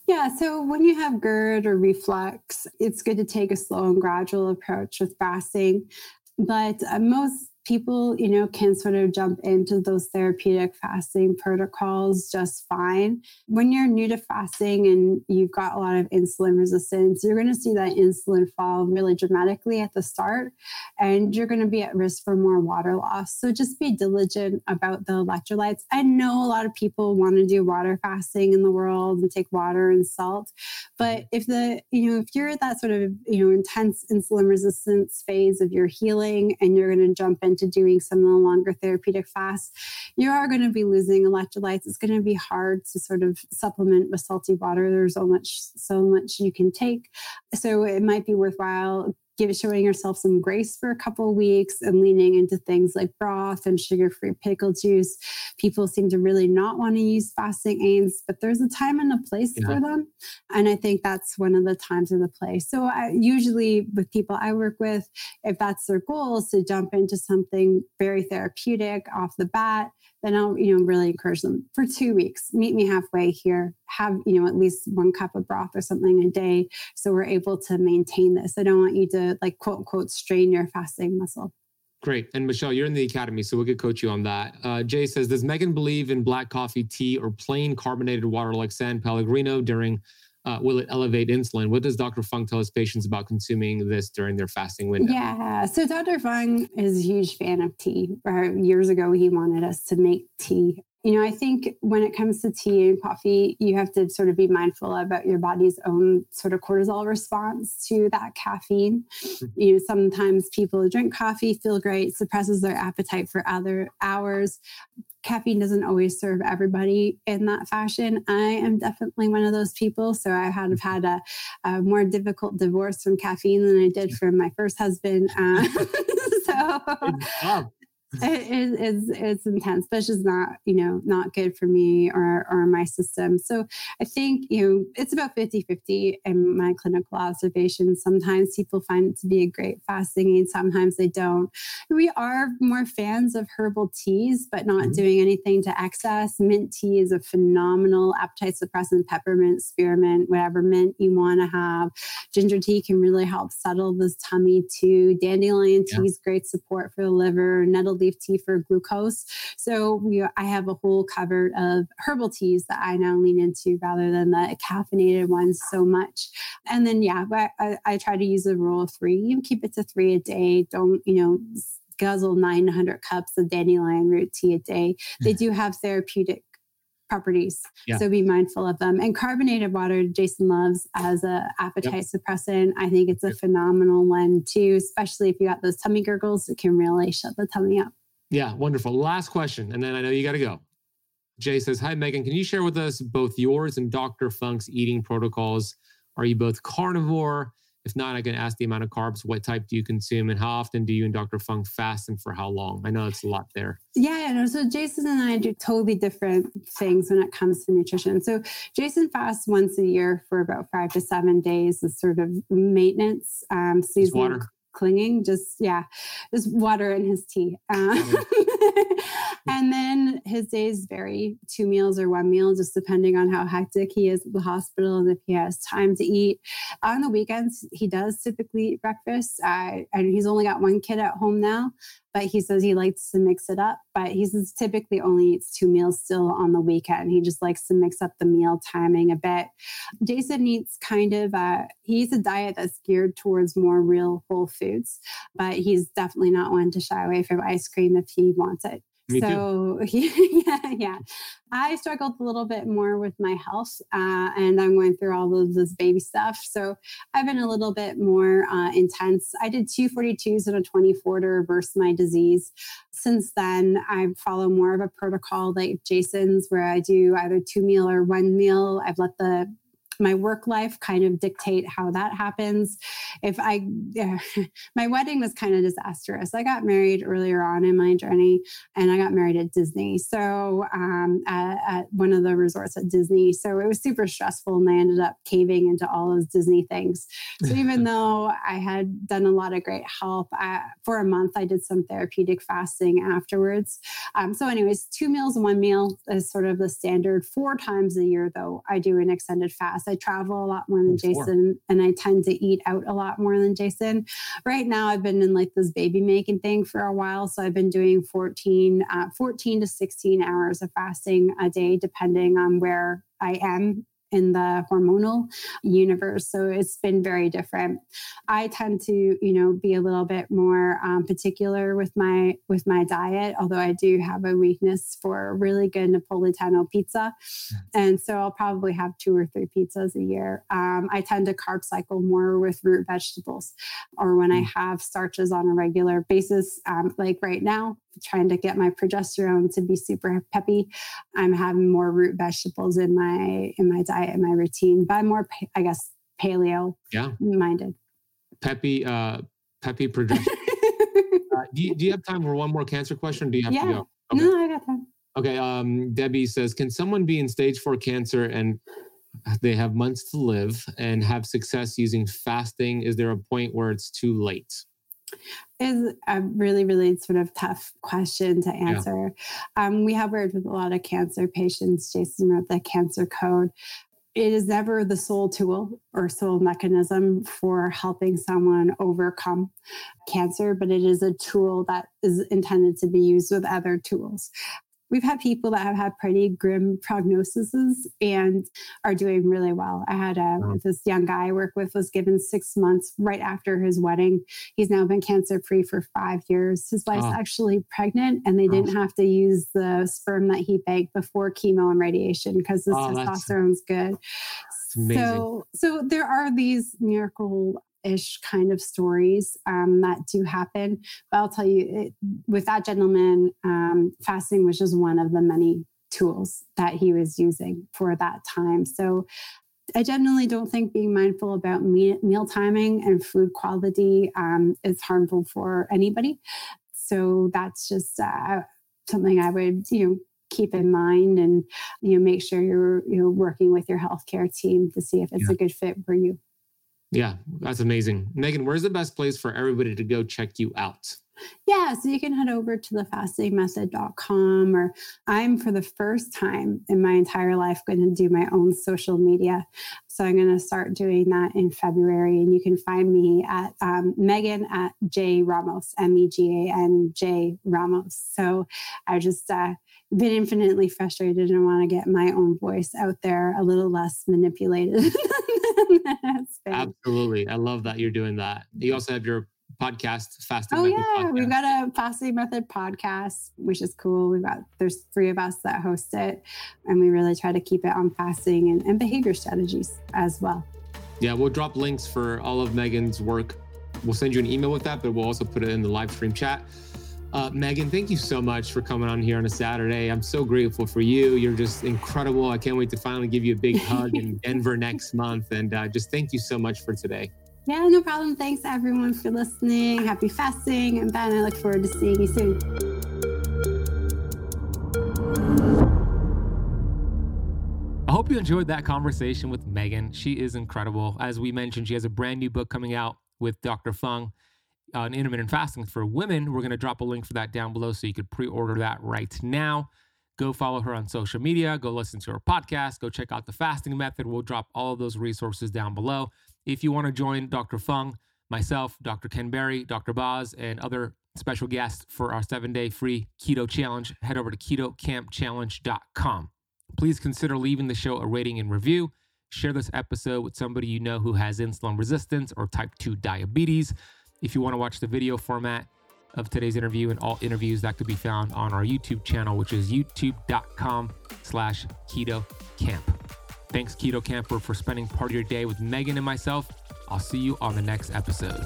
Yeah, so when you have GERD or reflux, it's good to take a slow and gradual approach with fasting. But uh, most people, you know, can sort of jump into those therapeutic fasting protocols just fine. When you're new to fasting and you've got a lot of insulin resistance, you're going to see that insulin fall really dramatically at the start, and you're going to be at risk for more water loss. So just be diligent about the electrolytes. I know a lot of people want to do water fasting in the world and take water and salt, but if the, you know, if you're at that sort of, you know, intense insulin resistance phase of your healing and you're going to jump in into doing some of the longer therapeutic fasts, you are going to be losing electrolytes. It's going to be hard to sort of supplement with salty water. There's so much, so much you can take. So it might be worthwhile give showing yourself some grace for a couple weeks and leaning into things like broth and sugar-free pickle juice. People seem to really not want to use fasting aids, but there's a time and a place yeah. for them. And I think that's one of the times of the place. So I, usually with people I work with, if that's their goal is to jump into something very therapeutic off the bat, then I'll, you know, really encourage them for two weeks, meet me halfway here, have, you know, at least one cup of broth or something a day. So we're able to maintain this. I don't want you to like quote unquote strain your fasting muscle. Great. And Michelle, you're in the academy, so we could coach you on that. Uh, Jay says, Does Megan believe in black coffee, tea, or plain carbonated water like San Pellegrino during uh, will it elevate insulin? What does Dr. Fung tell his patients about consuming this during their fasting window? Yeah, so Dr. Fung is a huge fan of tea. Uh, years ago, he wanted us to make tea. You know, I think when it comes to tea and coffee, you have to sort of be mindful about your body's own sort of cortisol response to that caffeine. Mm-hmm. You know, sometimes people drink coffee, feel great, suppresses their appetite for other hours caffeine doesn't always serve everybody in that fashion. I am definitely one of those people. So I have had a, a more difficult divorce from caffeine than I did from my first husband. Uh, so it, it's it's intense, but it's just not you know not good for me or or my system. So I think you know it's about 50-50 in my clinical observations. Sometimes people find it to be a great fasting aid, sometimes they don't. We are more fans of herbal teas, but not mm-hmm. doing anything to excess. Mint tea is a phenomenal appetite suppressant. Peppermint, spearmint, whatever mint you want to have. Ginger tea can really help settle this tummy too. Dandelion tea yeah. is great support for the liver. Nettle leaf tea for glucose. So we, I have a whole cupboard of herbal teas that I now lean into rather than the caffeinated ones so much. And then, yeah, I, I try to use a rule of three. You keep it to three a day. Don't, you know, guzzle 900 cups of dandelion root tea a day. They mm. do have therapeutic properties. Yeah. So be mindful of them. And carbonated water, Jason loves as a appetite yep. suppressant. I think it's a phenomenal one too, especially if you got those tummy gurgles. It can really shut the tummy up. Yeah, wonderful. Last question, and then I know you got to go. Jay says, Hi, Megan. Can you share with us both yours and Dr. Fung's eating protocols? Are you both carnivore? If not, I can ask the amount of carbs. What type do you consume, and how often do you and Dr. Fung fast, and for how long? I know it's a lot there. Yeah, no, so Jason and I do totally different things when it comes to nutrition. So Jason fasts once a year for about five to seven days, as sort of maintenance, um, seasonal water clinging just yeah just water in his tea. Um, and then his days vary. Two meals or one meal just depending on how hectic he is at the hospital and if he has time to eat. On the weekends he does typically eat breakfast. Uh, and he's only got one kid at home now but he says he likes to mix it up. But he says typically only eats two meals still on the weekend. He just likes to mix up the meal timing a bit. Jason eats kind of a, he eats a diet that's geared towards more real whole foods, but he's definitely not one to shy away from ice cream if he wants it. Me so yeah, yeah. I struggled a little bit more with my health, uh, and I'm going through all of this baby stuff. So I've been a little bit more uh, intense. I did two 42s and a 24 to reverse my disease. Since then, I follow more of a protocol like Jason's, where I do either two meal or one meal. I've let the my work life kind of dictate how that happens. If I, my wedding was kind of disastrous. I got married earlier on in my journey and I got married at Disney. So, um, at, at one of the resorts at Disney. So it was super stressful and I ended up caving into all those Disney things. So even though I had done a lot of great help I, for a month, I did some therapeutic fasting afterwards. Um, so, anyways, two meals and one meal is sort of the standard. Four times a year, though, I do an extended fast. I travel a lot more than Jason and I tend to eat out a lot more than Jason. Right now, I've been in like this baby making thing for a while. So I've been doing 14, uh, 14 to 16 hours of fasting a day, depending on where I am in the hormonal universe. So it's been very different. I tend to, you know, be a little bit more um, particular with my with my diet, although I do have a weakness for really good Napolitano pizza, and so I'll probably have two or three pizzas a year. Um, I tend to carb cycle more with root vegetables, or when I mm. have starches on a regular basis, um, like right now trying to get my progesterone to be super peppy. I'm having more root vegetables in my in my diet and my routine but i'm more i guess paleo yeah. minded. Peppy uh peppy progesterone uh, do, you, do you have time for one more cancer question do you have yeah. to go okay. no i got time. Okay um debbie says can someone be in stage four cancer and they have months to live and have success using fasting? Is there a point where it's too late is a really, really sort of tough question to answer. Yeah. Um, we have worked with a lot of cancer patients. Jason wrote the cancer code. It is never the sole tool or sole mechanism for helping someone overcome cancer, but it is a tool that is intended to be used with other tools we've had people that have had pretty grim prognoses and are doing really well. I had a, wow. this young guy I work with was given six months right after his wedding. He's now been cancer free for five years. His wife's actually pregnant, and they didn't have to use the sperm that he banked before chemo and radiation because his testosterone's good. So, so there are these miracle ish kind of stories um, that do happen. But I'll tell you, it, with that gentleman, um, fasting was just one of the many tools that he was using for that time. So I generally don't think being mindful about me- meal timing and food quality um, is harmful for anybody. So that's just uh, something I would, you know, keep in mind and you know make sure you're you know working with your healthcare team to see if it's yeah. a good fit for you. Yeah, that's amazing. Megan, where's the best place for everybody to go check you out? Yeah, so you can head over to thefastingmethod.com or I'm for the first time in my entire life going to do my own social media. So I'm going to start doing that in February. And you can find me at um, Megan at J Ramos, M E G A N J Ramos. So I just uh, been infinitely frustrated and want to get my own voice out there a little less manipulated. Absolutely. I love that you're doing that. You mm-hmm. also have your podcast, Fasting oh, Method yeah. podcast. We've got a Fasting Method podcast, which is cool. We've got, there's three of us that host it, and we really try to keep it on fasting and, and behavior strategies as well. Yeah, we'll drop links for all of Megan's work. We'll send you an email with that, but we'll also put it in the live stream chat. Uh, Megan, thank you so much for coming on here on a Saturday. I'm so grateful for you. You're just incredible. I can't wait to finally give you a big hug in Denver next month. And uh, just thank you so much for today. Yeah, no problem. Thanks everyone for listening. Happy fasting. And Ben, I look forward to seeing you soon. I hope you enjoyed that conversation with Megan. She is incredible. As we mentioned, she has a brand new book coming out with Dr. Fung Uh, on intermittent fasting for women. We're going to drop a link for that down below so you could pre order that right now. Go follow her on social media. Go listen to her podcast. Go check out the fasting method. We'll drop all of those resources down below. If you want to join Dr. Fung, myself, Dr. Ken Berry, Dr. Boz, and other special guests for our seven day free keto challenge, head over to ketokampchallenge.com. Please consider leaving the show a rating and review. Share this episode with somebody you know who has insulin resistance or type 2 diabetes. If you want to watch the video format of today's interview and all interviews, that could be found on our YouTube channel, which is youtube.com slash keto kamp. Thanks, Keto Kamper, for spending part of your day with Megan and myself. I'll see you on the next episode.